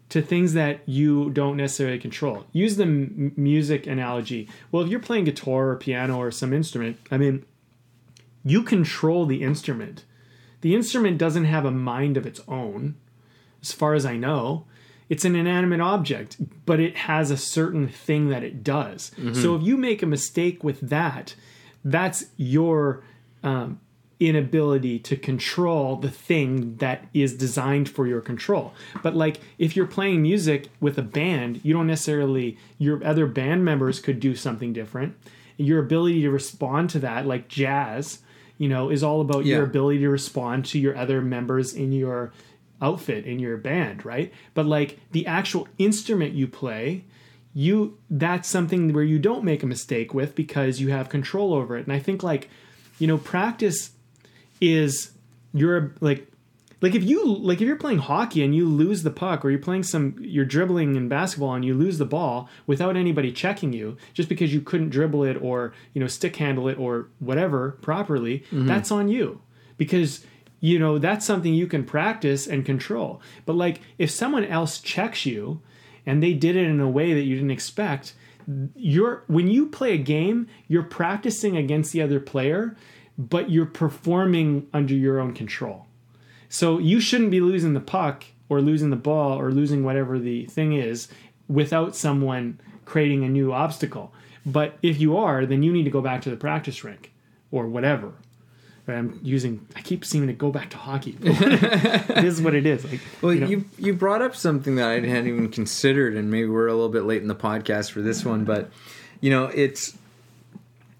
to things that you don't necessarily control. Use the m- music analogy. Well if you're playing guitar or piano or some instrument i mean you control the instrument. The instrument doesn't have a mind of its own as far as i know. It's an inanimate object but it has a certain thing that it does. So if you make a mistake with that that's your um, inability to control the thing that is designed for your control. But like if you're playing music with a band, you don't necessarily your other band members could do something different. Your ability to respond to that like jazz, you know, is all about your ability to respond to your other members in your outfit in your band, right? But like the actual instrument you play, you that's something where you don't make a mistake with because you have control over it. And I think like, you know, practice is you're like like if you like if you're playing hockey and you lose the puck or you're playing some you're dribbling in basketball and you lose the ball without anybody checking you just because you couldn't dribble it or you know stick handle it or whatever properly mm-hmm. that's on you. Because you know that's something you can practice and control. But like if someone else checks you and they did it in a way that you didn't expect you're when you play a game you're practicing against the other player but you're performing under your own control. So you shouldn't be losing the puck or losing the ball or losing whatever the thing is without someone creating a new obstacle. But if you are then you need to go back to the practice rink or whatever. I'm using i keep seeming to go back to hockey. [LAUGHS] It is what it is. Like well you you, you brought up something that i hadn't even considered and maybe we're a little bit late in the podcast for this one but you know it's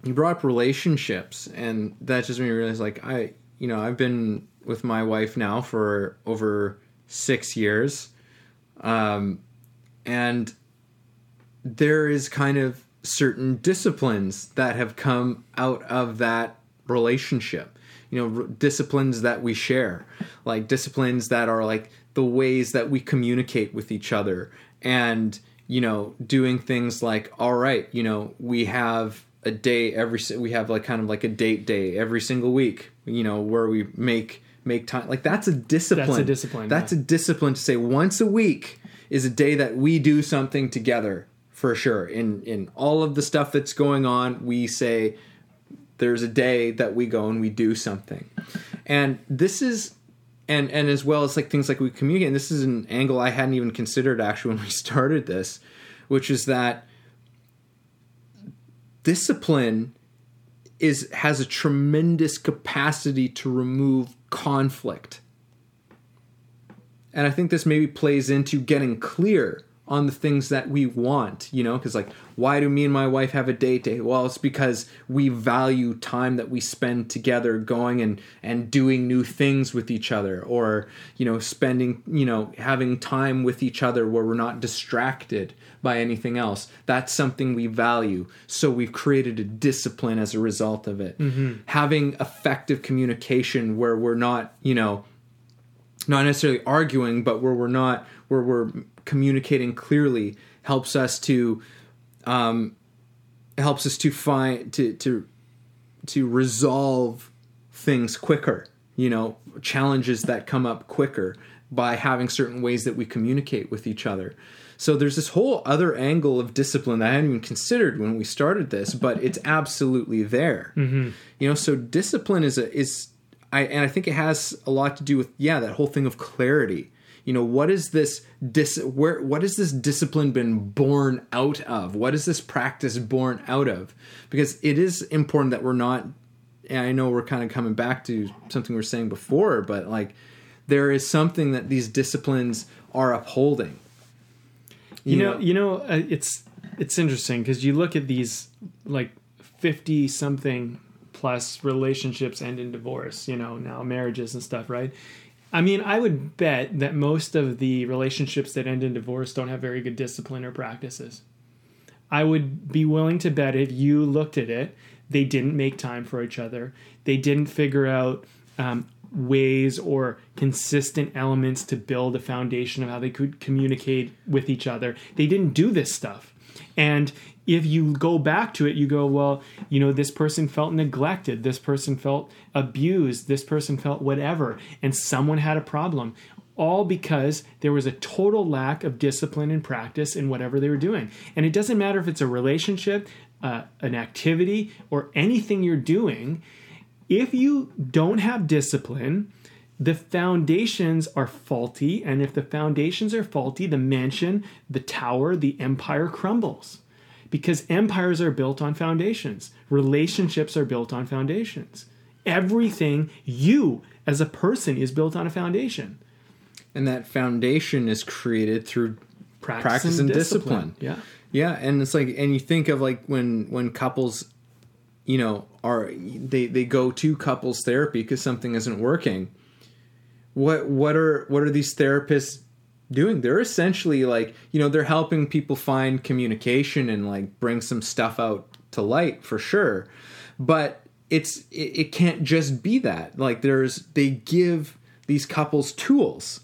you brought up relationships and that just made me realize like i you know i've been with my wife now for over six years. Um and there is kind of certain disciplines that have come out of that relationship. You know r- disciplines that we share like disciplines that are like the ways that we communicate with each other and you know doing things like all right you know we have a day every we have like kind of like a date day every single week you know where we make make time like that's a discipline. That's a discipline, that's yeah. a discipline to say once a week is a day that we do something together for sure. In in all of the stuff that's going on we say there's a day that we go and we do something. And this is and and as well as like things like we communicate and this is an angle i hadn't even considered actually when we [LAUGHS] started this which is that discipline is has a tremendous capacity to remove conflict. And I think this maybe plays into getting clear on the things that we want, you know, because like, why do me and my wife have a date day? Well, it's because we value time that we spend together going and and doing new things with each other or, you know, spending, you know, having time with each other where we're not distracted by anything else. That's something we value. So we've created a discipline as a result of it. Mm-hmm. Having effective communication where we're not, you know, not necessarily arguing, but where we're not, where we're communicating clearly, helps us to, um, helps us to find to to to resolve things quicker. You know, challenges that come up quicker by having certain ways that we communicate with each other. So there's this whole other angle of discipline that I hadn't even considered when we started this, but it's absolutely there. Mm-hmm. You know, so discipline is a is I and I think it has a lot to do with yeah that whole thing of clarity. You know, what is this dis where what has this discipline been born out of? What is this practice born out of? Because it is important that we're not. And I know we're kind of coming back to something we were saying before, but like there is something that these disciplines are upholding. You, know, you know, uh, it's it's interesting because you look at these like fifty something plus relationships end in divorce. You know, now marriages and stuff, right? I mean, I would bet that most of the relationships that end in divorce don't have very good discipline or practices. I would be willing to bet if you looked at it, they didn't make time for each other. They didn't figure out um, ways or consistent elements to build a foundation of how they could communicate with each other. They didn't do this stuff. And if you go back to it, you go, well, you know, this person felt neglected, this person felt abused, this person felt whatever, and someone had a problem. All because there was a total lack of discipline and practice in whatever they were doing. And it doesn't matter if it's a relationship, uh, an activity, or anything you're doing, if you don't have discipline, the foundations are faulty. And if the foundations are faulty, the mansion, the tower, the empire crumbles. Because empires are built on foundations, relationships are built on foundations. Everything you as a person is built on a foundation. And that foundation is created through practice, practice and, and discipline. discipline. Yeah. Yeah, and it's like and you think of like when when couples you know are they they go to couples therapy because something isn't working what what are what are these therapists doing. They're essentially like you know they're helping people find communication and like bring some stuff out to light for sure. But it's it, it can't just be that. Like there's they give these couples tools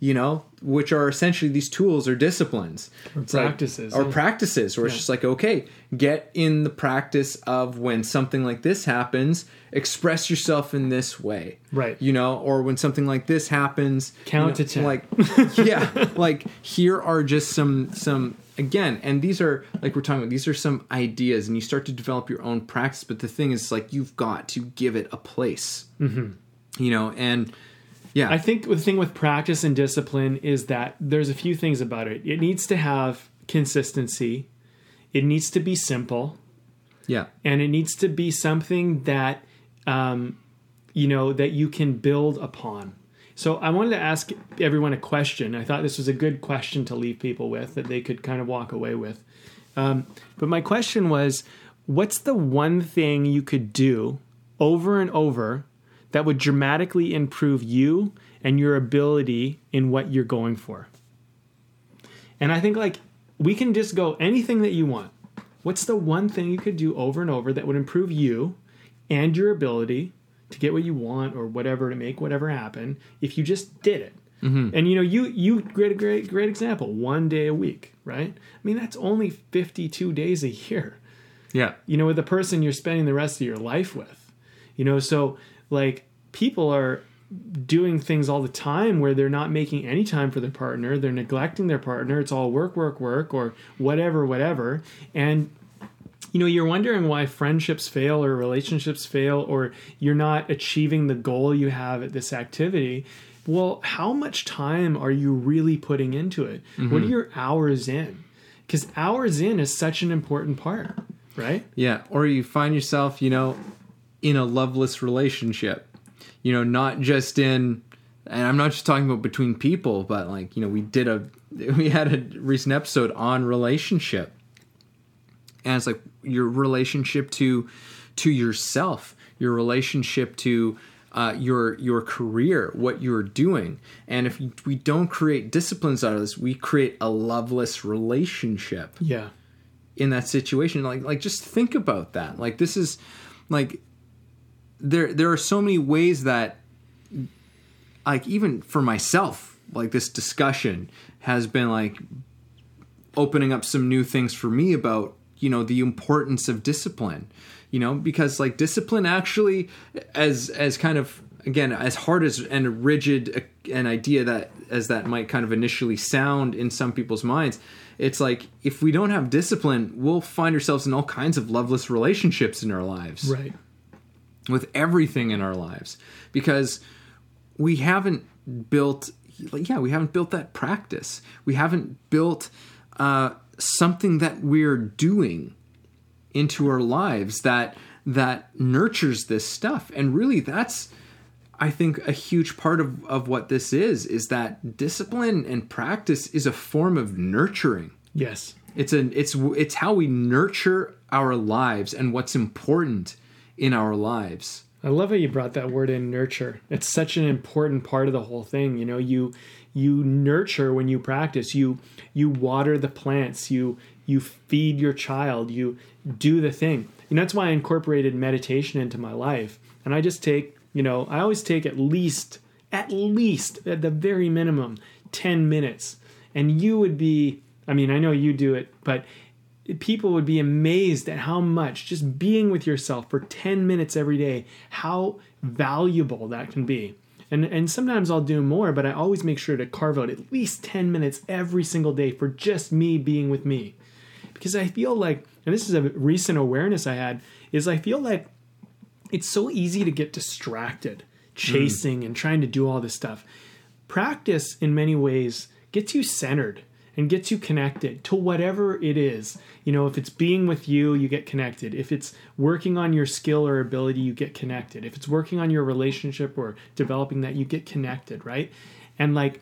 you know, which are essentially these tools or disciplines or it's practices like, or yeah. practices where yeah. it's just like okay get in the practice of when something like this happens express yourself in this way right you know or when something like this happens count you know, to 10 like [LAUGHS] yeah like here are just some some again and these are like we're talking about these are some ideas and you start to develop your own practice but the thing is like you've got to give it a place mm-hmm. you know and yeah. I think the thing with practice and discipline is that there's a few things about it. It needs to have consistency. It needs to be simple. Yeah. And it needs to be something that um, you know that you can build upon. So I wanted to ask everyone a question. I thought this was a good question to leave people with that they could kind of walk away with. Um, but my question was, what's the one thing you could do over and over that would dramatically improve you and your ability in what you're going for. And I think like we can just go anything that you want. What's the one thing you could do over and over that would improve you and your ability to get what you want or whatever to make whatever happen if you just did it? Mm-hmm. And you know, you you great great great example. One day a week, right? I mean, that's only fifty two days a year. Yeah. You know, with the person you're spending the rest of your life with. You know, so like people are doing things all the time where they're not making any time for their partner. They're neglecting their partner. It's all work work work or whatever whatever. And you know you're wondering why friendships fail or relationships fail or you're not achieving the goal you have at this activity. Well how much time are you really putting into it? Mm-hmm. what are your hours in? Because hours in is such an important part right? Yeah or you find yourself you know in a loveless relationship you know, not just in, and I'm not just talking about between people, but like, you know, we did a, [LAUGHS] we had a recent episode on relationship. And it's like your relationship to, to yourself, your relationship to, uh, your your career, what you're doing, and if we don't create disciplines out of this, we create a loveless relationship. Yeah, in that situation, like like just think about that. Like this is like there there are so many ways that like even for myself like this discussion has been like opening up some new things for me about you know the importance of discipline you know because like discipline actually as as kind of again, as hard as and rigid an idea that as that might kind of initially sound in some people's minds, it's like if we don't have discipline, we'll find ourselves in all kinds of loveless relationships in our lives Right. With everything in our lives because we haven't built like yeah we haven't built that practice. We haven't built uh, something that we're doing into our lives that that nurtures this stuff. And really that's i think a huge part of, of what this is is that discipline and practice is a form of nurturing. Yes. it's an it's it's how we nurture our lives and what's important in our lives I love how you brought that word in nurture. It's such an important part of the whole thing. You know, you you nurture when you practice. You you water the plants. You you feed your child. You do the thing. And that's why I incorporated meditation into my life. And I just take, you know, I always take at least at least at the very minimum 10 minutes. And you would be I mean, I know you do it, but people would be amazed at how much just being with yourself for 10 minutes every day how valuable that can be. And and sometimes I'll do more but I always make sure to carve out at least 10 minutes every single day for just me being with me. Because I feel like and this is a recent awareness I had is I feel like it's so easy to get distracted chasing and trying to do all this stuff. Practice in many ways gets you centered and gets you connected to whatever it is. You know, if it's being with you, you get connected. If it's working on your skill or ability, you get connected. If it's working on your relationship or developing that, you get connected, right? And like,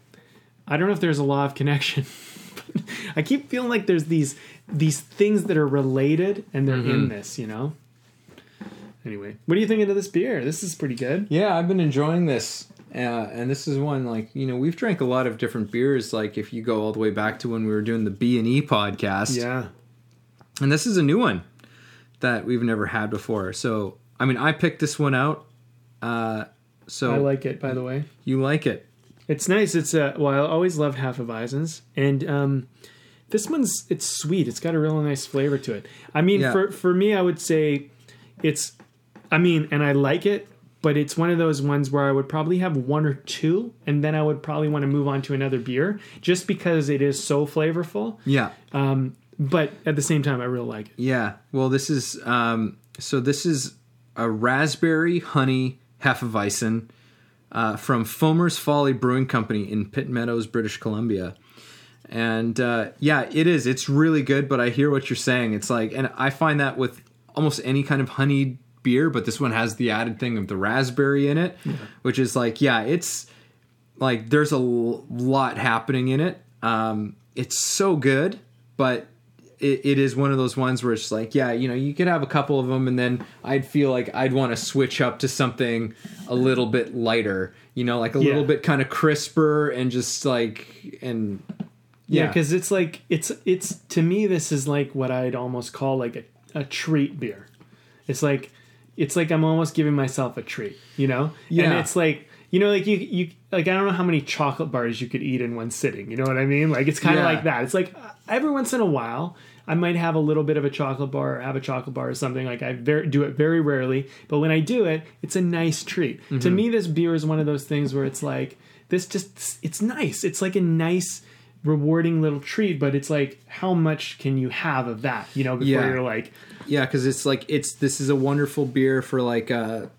I don't know if there's a law of connection. [LAUGHS] but I keep feeling like there's these these things that are related and they're in mm-hmm. this, you know? Anyway, what are you thinking of this beer? This is pretty good. Yeah, I've been enjoying this. Uh, and this is one like you know we've drank a lot of different beers. Like if you go all the way back to when we were doing the B and E podcast, Yeah. and this is a new one that we've never had before. So I mean, I picked this one out. Uh, so I like it, by the way. you like it? It's nice. It's a well. I always love half of Hefeweizens, and um, this one's it's sweet. It's got a really nice flavor to it. I mean, Yeah. for for me, I would say it's. I mean, and I like it, but it's one of those ones where I would probably have one or two, and then I would probably want to move on to another beer, just because it is so flavorful. Yeah, Um, but at the same time, I really like it. yeah. Well, this is um, so this is a raspberry honey Hefeweizen uh, from Foamer's Folly Brewing Company in Pitt Meadows, British Columbia. And uh, yeah, it is. It's really good. But I hear what you're saying. It's like, and I find that with almost any kind of honeyed beer, but this one has the added thing of the raspberry in it, which is like, yeah, it's like there's a l- lot happening in it. Um, it's so good, but it, it is one of those ones where it's like, yeah, you know, you could have a couple of them, and then I'd feel like I'd want to switch up to something a little bit lighter, you know, like a Yeah. little bit kind of crisper and just like and Yeah, yeah, because it's like it's it's to me this is like what I'd almost call like a, a treat beer. It's like it's like I'm almost giving myself a treat, you know? Yeah. And it's like you know, like you you like I don't know how many chocolate bars you could eat in one sitting. You know what I mean? Like it's kind of Yeah. like that. It's like uh, every once in a while I might have a little bit of a chocolate bar or have a chocolate bar or something. Like I very, do it very rarely, but when I do it, it's a nice treat. Mm-hmm. To me, this beer is one of those things where it's like this just it's nice. It's like a nice rewarding little treat, but it's like how much can you have of that? You know, before Yeah. you're like, yeah, because it's like it's this is a wonderful beer for like a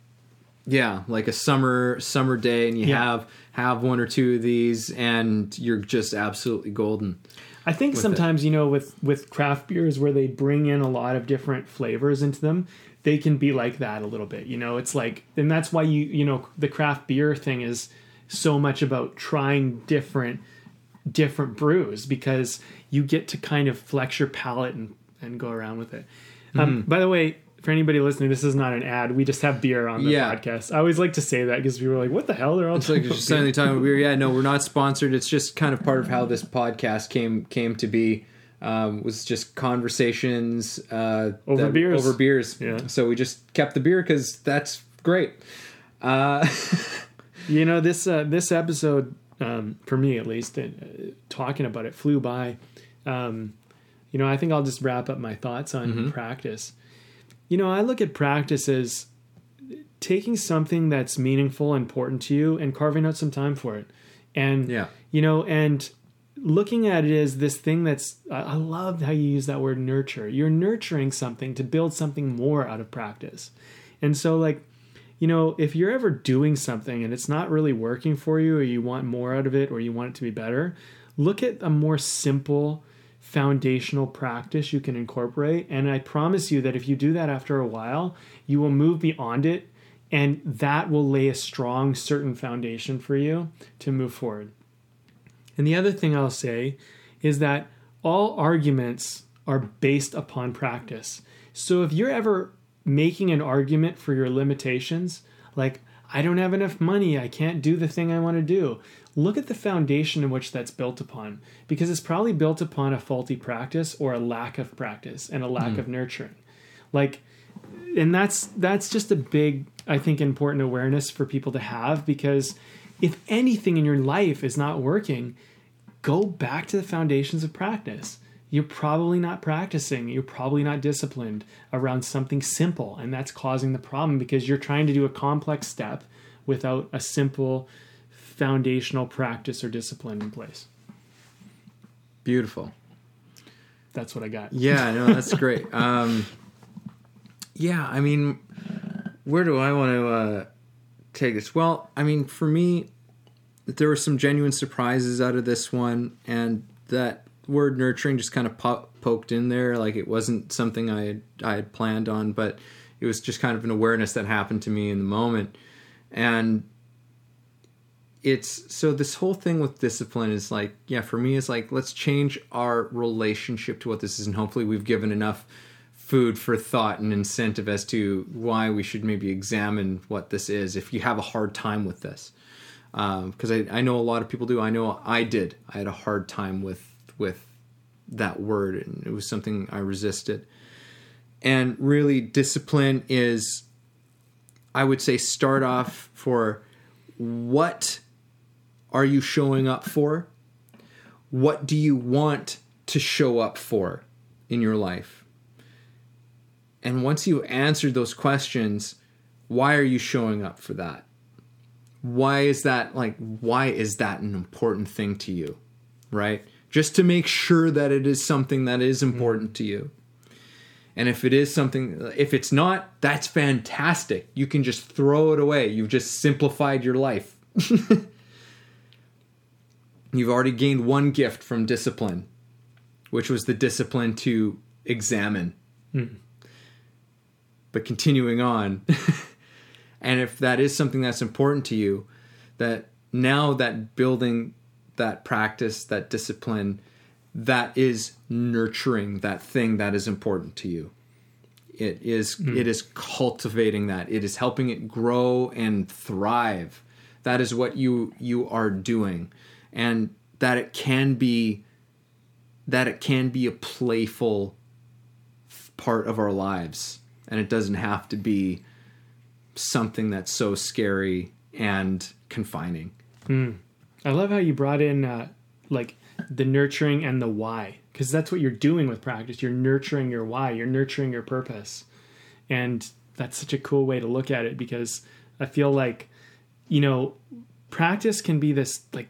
yeah, like a summer summer day, and you Yeah. have have one or two of these, and you're just absolutely golden. I think it. sometimes you know with with craft beers where they bring in a lot of different flavors into them, they can be like that a little bit. You know, it's like and that's why you you know the craft beer thing is so much about trying different different brews because you get to kind of flex your palate and and go around with it. Um, Mm-hmm. by the way, for anybody listening, this is not an ad. We just have beer on the Yeah. podcast. I always like to say that because people are like, "What the hell?" They're all It's like just suddenly talking about beer. [LAUGHS] Yeah, no, we're not sponsored. It's just kind of part of how this podcast came came to be. Um, was just conversations uh, Over that- beers. Over beers. Yeah. So we just kept the beer because that's great. Uh, [LAUGHS] You know this uh, this episode um, for me at least, uh, talking about it flew by. Um, you know, I think I'll just wrap up my thoughts on Mm-hmm. practice. You know, I look at practice as taking something that's meaningful, important to you, and carving out some time for it, and Yeah. you know, and looking at it as this thing that's I I love how you use that word nurture. You're nurturing something to build something more out of practice. And so like, you know, if you're ever doing something and it's not really working for you or you want more out of it or you want it to be better, look at a more simple foundational practice you can incorporate and I promise you that if you do that after a while, you will move beyond it and that will lay a strong certain foundation for you to move forward. And the other thing I'll say is that all arguments are based upon practice. So if you're ever making an argument for your limitations, like, I don't have enough money, I can't do the thing I want to do, look at the foundation in which that's built upon, because it's probably built upon a faulty practice or a lack of practice and a lack hmm. of nurturing. Like, and that's that's just a big i think important awareness for people to have because if anything in your life is not working go back to the foundations of practice you're probably not practicing you're probably not disciplined around something simple and that's causing the problem because you're trying to do a complex step without a simple foundational practice or discipline in place Beautiful. that's what i got Yeah, [LAUGHS] no, that's great. Um, yeah, I mean, where do I want to uh, take this? Well, I mean, for me, there were some genuine surprises out of this one, and that word nurturing just kind of po- poked in there. Like it wasn't something I had, I had planned on, but it was just kind of an awareness that happened to me in the moment. And it's so this whole thing with discipline is like yeah for me it's like let's change our relationship to what this is and hopefully we've given enough food for thought and incentive as to why we should maybe examine what this is if you have a hard time with this um, because I, I know a lot of people do i know i did i had a hard time with with that word and it was something i resisted and really discipline is i would say start off for what are you showing up for? What do you want to show up for in your life? And once you answer those questions, why are you showing up for that? Why is that like why is that an important thing to you? Right? Just to make sure that it is something that is important to you. And if it is something, if it's not, that's fantastic. You can just throw it away. You've just simplified your life. [LAUGHS] You've already gained one gift from discipline, which was the discipline to examine. Hmm. But continuing on, [LAUGHS] and if that is something that's important to you, that now that building that practice, that discipline, that is nurturing that thing that is important to you. It is hmm. it is cultivating that. It is helping it grow and thrive. That is what you you are doing. And that it can be that it can be a playful part of our lives and it doesn't have to be something that's so scary and confining. Hmm. I love how you brought in uh, like the nurturing and the why, because that's what you're doing with practice. You're nurturing your why. You're nurturing your purpose, and that's such a cool way to look at it. Because I feel like, you know, practice can be this like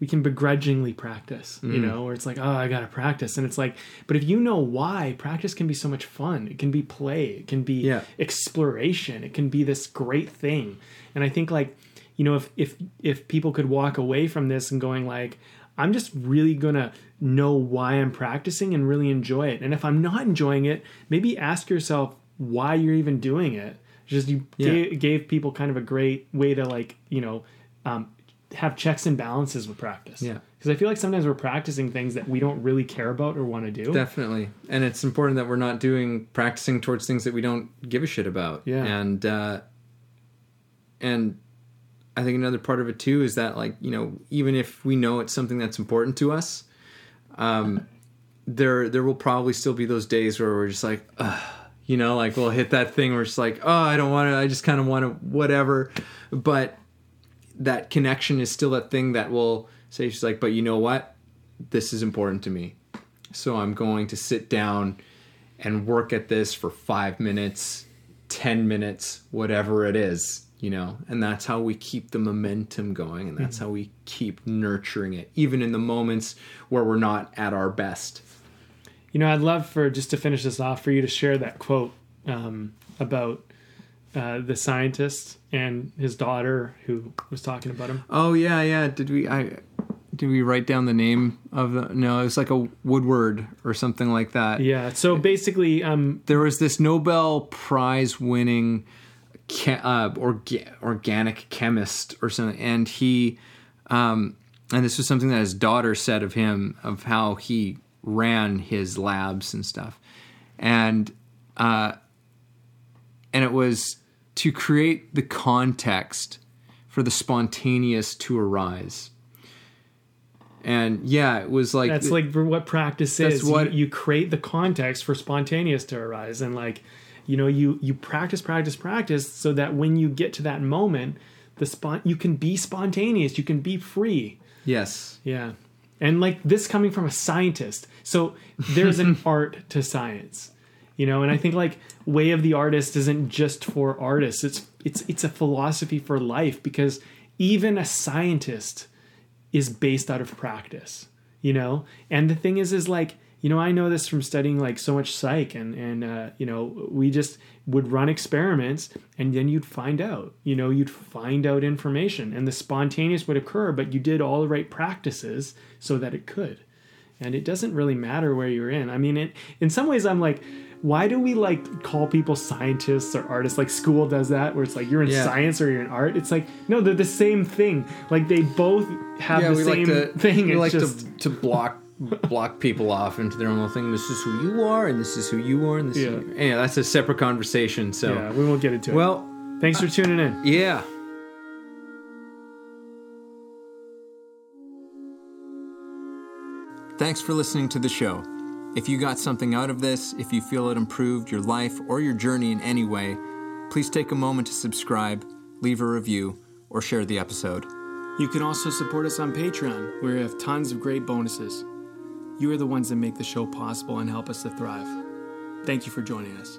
we can begrudgingly practice, you know, where it's like, oh, I got to practice. And it's like, but if you know why, practice can be so much fun. It can be play, it can be Yeah. exploration, it can be this great thing. And I think, like, you know, if, if, if people could walk away from this and going, like, I'm just really to know why I'm practicing and really enjoy it. And if I'm not enjoying it, maybe ask yourself why you're even doing it. Just you Yeah. gave, gave people kind of a great way to, like, you know, um, have checks and balances with practice. Yeah. Because I feel like sometimes we're practicing things that we don't really care about or want to do. Definitely. And it's important that we're not doing practicing towards things that we don't give a shit about. Yeah. And uh and I think another part of it too is that like, you know, even if we know it's something that's important to us, um there there will probably still be those days where we're just like, Ugh, you know, like we'll hit that thing where it's like, oh, I don't want to, I just kind of want to whatever. But that connection is still that thing that will say she's like, but you know what? This is important to me. So I'm going to sit down and work at this for five minutes 10 minutes, whatever it is, you know, and that's how we keep the momentum going and that's Mm-hmm. how we keep nurturing it, even in the moments where we're not at our best. You know, I'd love for just to finish this off for you to share that quote um, about uh, the scientist and his daughter who was talking about him. Oh yeah, yeah. Did we I did we write down the name of the no, it was like a Woodward or something like that. Yeah. So basically, um, There was this Nobel Prize winning uh, orga- organic chemist or something and he um and this was something that his daughter said of him of how he ran his labs and stuff. And uh and it was to create the context for the spontaneous to arise. And yeah, it was like that's like what practice is. what- you, you create the context for spontaneous to arise, and like, you know, you you practice, practice, practice, so that when you get to that moment, the spot you can be spontaneous, you can be free. yes, Yeah. And like this coming from a scientist. So there's an [LAUGHS] art to science. You know, and I think like way of the artist isn't just for artists. It's it's it's a philosophy for life because even a scientist is based out of practice, you know? And the thing is is like, you know, I know this from studying like so much psych and and uh, you know, we just would run experiments and then you'd find out, you know, you'd find out information and the spontaneous would occur, but you did all the right practices so that it could. And it doesn't really matter where you're in. I mean, it, in some ways I'm like why do we like call people scientists or artists like school does that where it's like you're in Yeah. science or you're in art it's like no they're the same thing like they both have yeah, the same like to thing we it's like just to to block block people off into their own little thing. This is who you are, and this is who you are, and this. Yeah. Is, yeah, that's a separate conversation. So, yeah we won't get into it well, thanks for uh, tuning in yeah. Thanks for listening to the show. If you got something out of this, if you feel it improved your life or your journey in any way, please take a moment to subscribe, leave a review, or share the episode. you can also support us on patreon where we have tons of great bonuses you are the ones that make the show possible and help us to thrive. Thank you for joining us